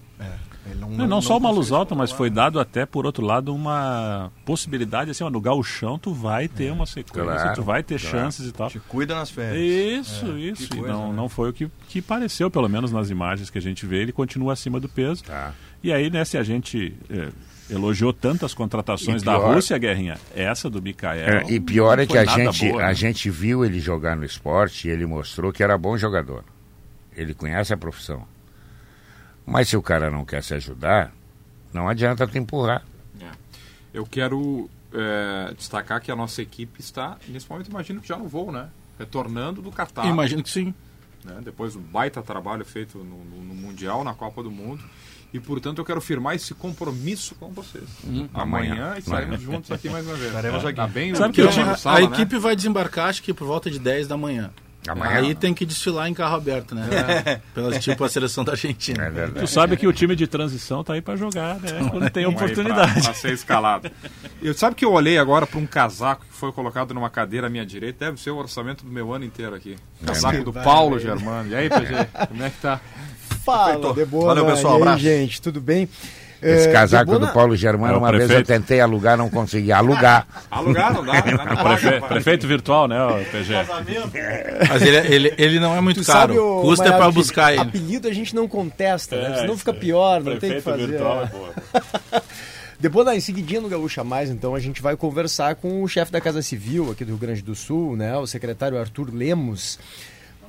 Ele Não, não só uma luz alta, mas foi dado até, por outro lado, uma possibilidade, assim, ó, no gauchão tu vai ter uma sequência, Claro, tu vai ter claro. chances e tal. Te cuida nas férias. Isso, É, isso. que E coisa, não, né? não foi o que, que pareceu, pelo menos nas imagens que a gente vê, ele continua acima do peso. Tá. E aí, né, se a gente é, elogiou tantas contratações E da pior- Rússia, Guerrinha, essa do Mikael. É, e pior é que a gente, boa, a né? gente viu ele jogar no esporte e ele mostrou que era bom jogador. Ele conhece a profissão. Mas se o cara não quer se ajudar, não adianta tu empurrar. Eu quero é, destacar que a nossa equipe está, nesse momento, imagino que já no voo, né? Retornando do Catar. Imagino que sim. né? Depois do baita trabalho feito no, no- no Mundial, na Copa do Mundo. E, portanto, eu quero firmar esse compromisso com vocês. Amanhã Amanhã. estaremos juntos aqui mais uma vez. Estaremos aqui. Tá bem Sabe o que a, no a sala, né? equipe vai desembarcar, acho que por volta de 10 da manhã. Amanhã. Aí tem que desfilar em carro aberto, né? Pelas, tipo a seleção da Argentina. É verdade. Tu sabe que o time de transição tá aí para jogar, né? Quando tem oportunidade. Pra, pra ser escalado. Eu, sabe que eu olhei agora para um casaco que foi colocado numa cadeira à minha direita? Deve ser o orçamento do meu ano inteiro aqui. Casaco do Paulo Germano. E aí, PG, como é que tá? Fala, Debona. Valeu, pessoal, E aí, abraço. gente, tudo bem? Esse É, casaco Debona- do Paulo Germano, É uma vez eu prefeito. tentei alugar, não consegui. Alugar. <laughs> Alugar não dá, Prefe- prefeito virtual, né, o PG? Mas ele, ele, ele não é muito Tu caro. sabe, Custa Maior, pra que buscar ele. Apelido a gente não contesta, né? É, Senão isso fica pior, não tem o que Prefeito fazer. virtual, é. pô. <laughs> Depois, em seguidinha no Gaúcha Mais, então, a gente vai conversar com o chefe da Casa Civil aqui do Rio Grande do Sul, né, o secretário Arthur Lemos,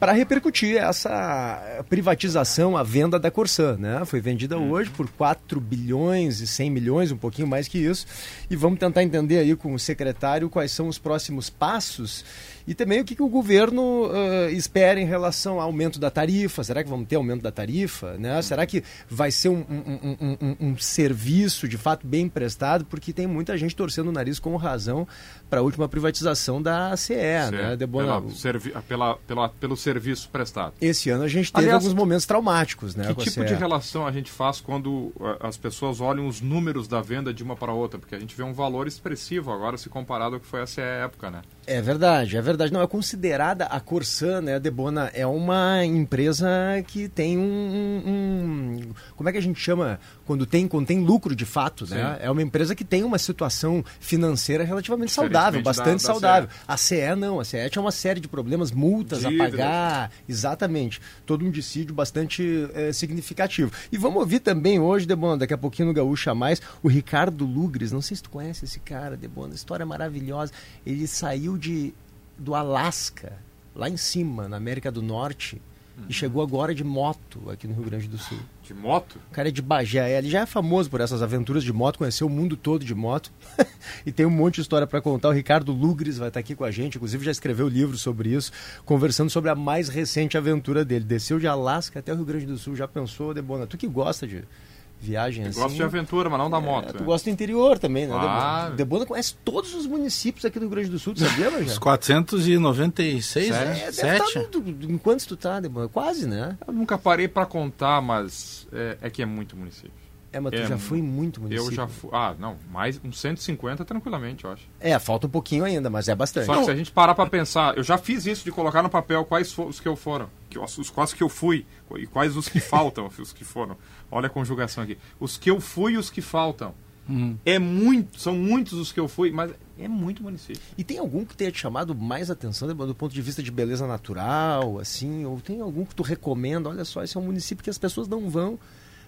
para repercutir essa privatização, a venda da Corsã, né? Foi vendida hoje por 4 bilhões e 100 milhões, um pouquinho mais que isso, e vamos tentar entender aí com o secretário quais são os próximos passos e também o que, que o governo ah, espera em relação ao aumento da tarifa. Será que vamos ter aumento da tarifa? Né? Será que vai ser um, um- um- um- serviço de fato bem prestado? Porque tem muita gente torcendo o nariz com razão para a última privatização da CE, né? Debona, Pela, servi- pela, pela, pelo serviço prestado. Esse ano a gente teve Aliás, alguns momentos traumáticos, né? Que a tipo CE. de relação a gente faz quando ah, as pessoas olham os números da venda de uma para outra? Porque a gente vê um valor expressivo agora se comparado ao que foi essa época, né? É verdade, é verdade. Não, é considerada a Corsan, né, Debona, é uma empresa que tem um, um- um- Como é que a gente chama quando tem, quando tem lucro de fato, né? Sim. É uma empresa que tem uma situação financeira relativamente saudável, bastante da- da saudável. A CE não, a CE tinha uma série de problemas, multas Dívidas. a pagar, exatamente. Todo um dissídio bastante eh, significativo. E vamos ouvir também hoje, Debona, daqui a pouquinho no Gaúcha Mais, o Ricardo Lugres. Não sei se tu conhece esse cara, Debona, história maravilhosa. Ele saiu de do Alasca, lá em cima, na América do Norte, e chegou agora de moto aqui no Rio Grande do Sul. De moto? O cara é de Bagé, ele já é famoso por essas aventuras de moto, conheceu o mundo todo de moto <laughs> e tem um monte de história para contar. O Ricardo Lugres vai estar aqui com a gente, inclusive já escreveu livro sobre isso, conversando sobre a mais recente aventura dele. Desceu de Alasca até o Rio Grande do Sul, já pensou, Debona? Tu que gosta de viagem Eu assim? gosto de aventura, mas não da moto. É, tu né? gosta do interior também, né, Ah. Debona? Debona conhece todos os municípios aqui do Rio Grande do Sul, tu sabia, Major? Os 496, É, né? deve Sete. tá no- em quantos tu tá, Debona? Quase, né? Eu nunca parei para contar, mas é, é que é muito município. É, mas tu É, já foi em muito município. Eu já fui. Ah, não, mais uns 150 tranquilamente, eu acho. É, falta um pouquinho ainda, mas é bastante. Só que se a gente parar para pensar, eu já fiz isso de colocar no papel quais foram os que eu foram, que, os, os quais que eu fui e quais os que faltam, <laughs> os que foram. Olha a conjugação aqui. Os que eu fui e os que faltam. Uhum. É muito, são muitos os que eu fui, mas é muito município. E tem algum que tenha te chamado mais atenção do ponto de vista de beleza natural, assim? Ou tem algum que tu recomenda? Olha só, esse é um município que as pessoas não vão,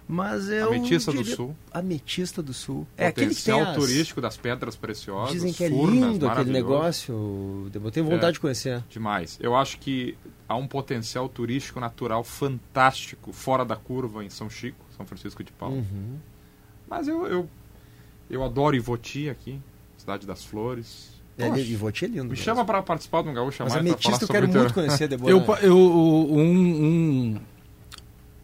mas é Ametista do Sul. Ametista do Sul. É aquele que tem Potencial as... turístico das pedras preciosas. Dizem que é furnas, lindo aquele negócio. Eu tenho vontade É. de conhecer. Demais. Eu acho que há um potencial turístico natural fantástico fora da curva em São Chico, São Francisco de Paula. Uhum. Mas eu, eu, eu adoro Ivoti aqui, Cidade das Flores. É, Poxa, Ivoti é lindo. me mesmo. chama para participar do Gaúcha Mas Mais pra falar Ametista eu quero o teu- muito conhecer, <laughs> Debona. Eu, eu, um, um,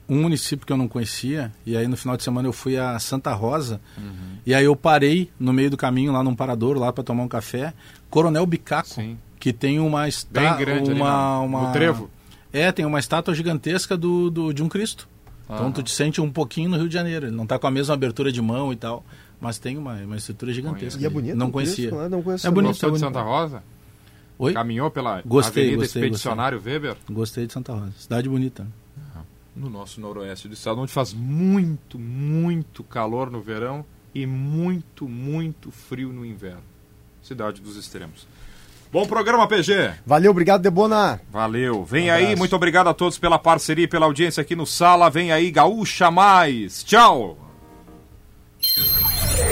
um município que eu não conhecia, e aí no final de semana eu fui a Santa Rosa, Uhum. e aí eu parei no meio do caminho, lá num parador, lá para tomar um café, Coronel Bicaco, Sim. que tem uma Bem estátua. grande ali uma, na- uma... no trevo. É, tem uma estátua gigantesca do, do, de um Cristo. Então Aham. tu te sente um pouquinho no Rio de Janeiro. Ele não tá com a mesma abertura de mão e tal, mas tem uma, uma estrutura gigantesca. E é bonito, Não conhecia. Né? Não conheço é bonito, Gostou é de bonito. Santa Rosa? Oi? Caminhou pela Gostei, Avenida gostei, Expedicionário Weber? Gostei de Santa Rosa. Cidade bonita. No nosso noroeste do estado, onde faz muito, muito calor no verão e muito, muito frio no inverno. Cidade dos extremos. Bom programa, PG. Valeu, obrigado, Debona. Valeu. Vem Um aí, muito obrigado a todos pela parceria e pela audiência aqui no Sala. Vem aí, Gaúcha Mais. Tchau.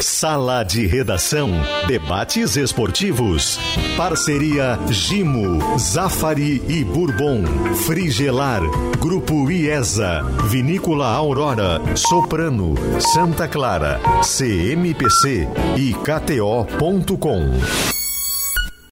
Sala de Redação. Debates esportivos. Parceria Gimo, Zafari e Bourbon. Frigelar. Grupo IESA. Vinícola Aurora. Soprano. Santa Clara. CMPC e KTO.com.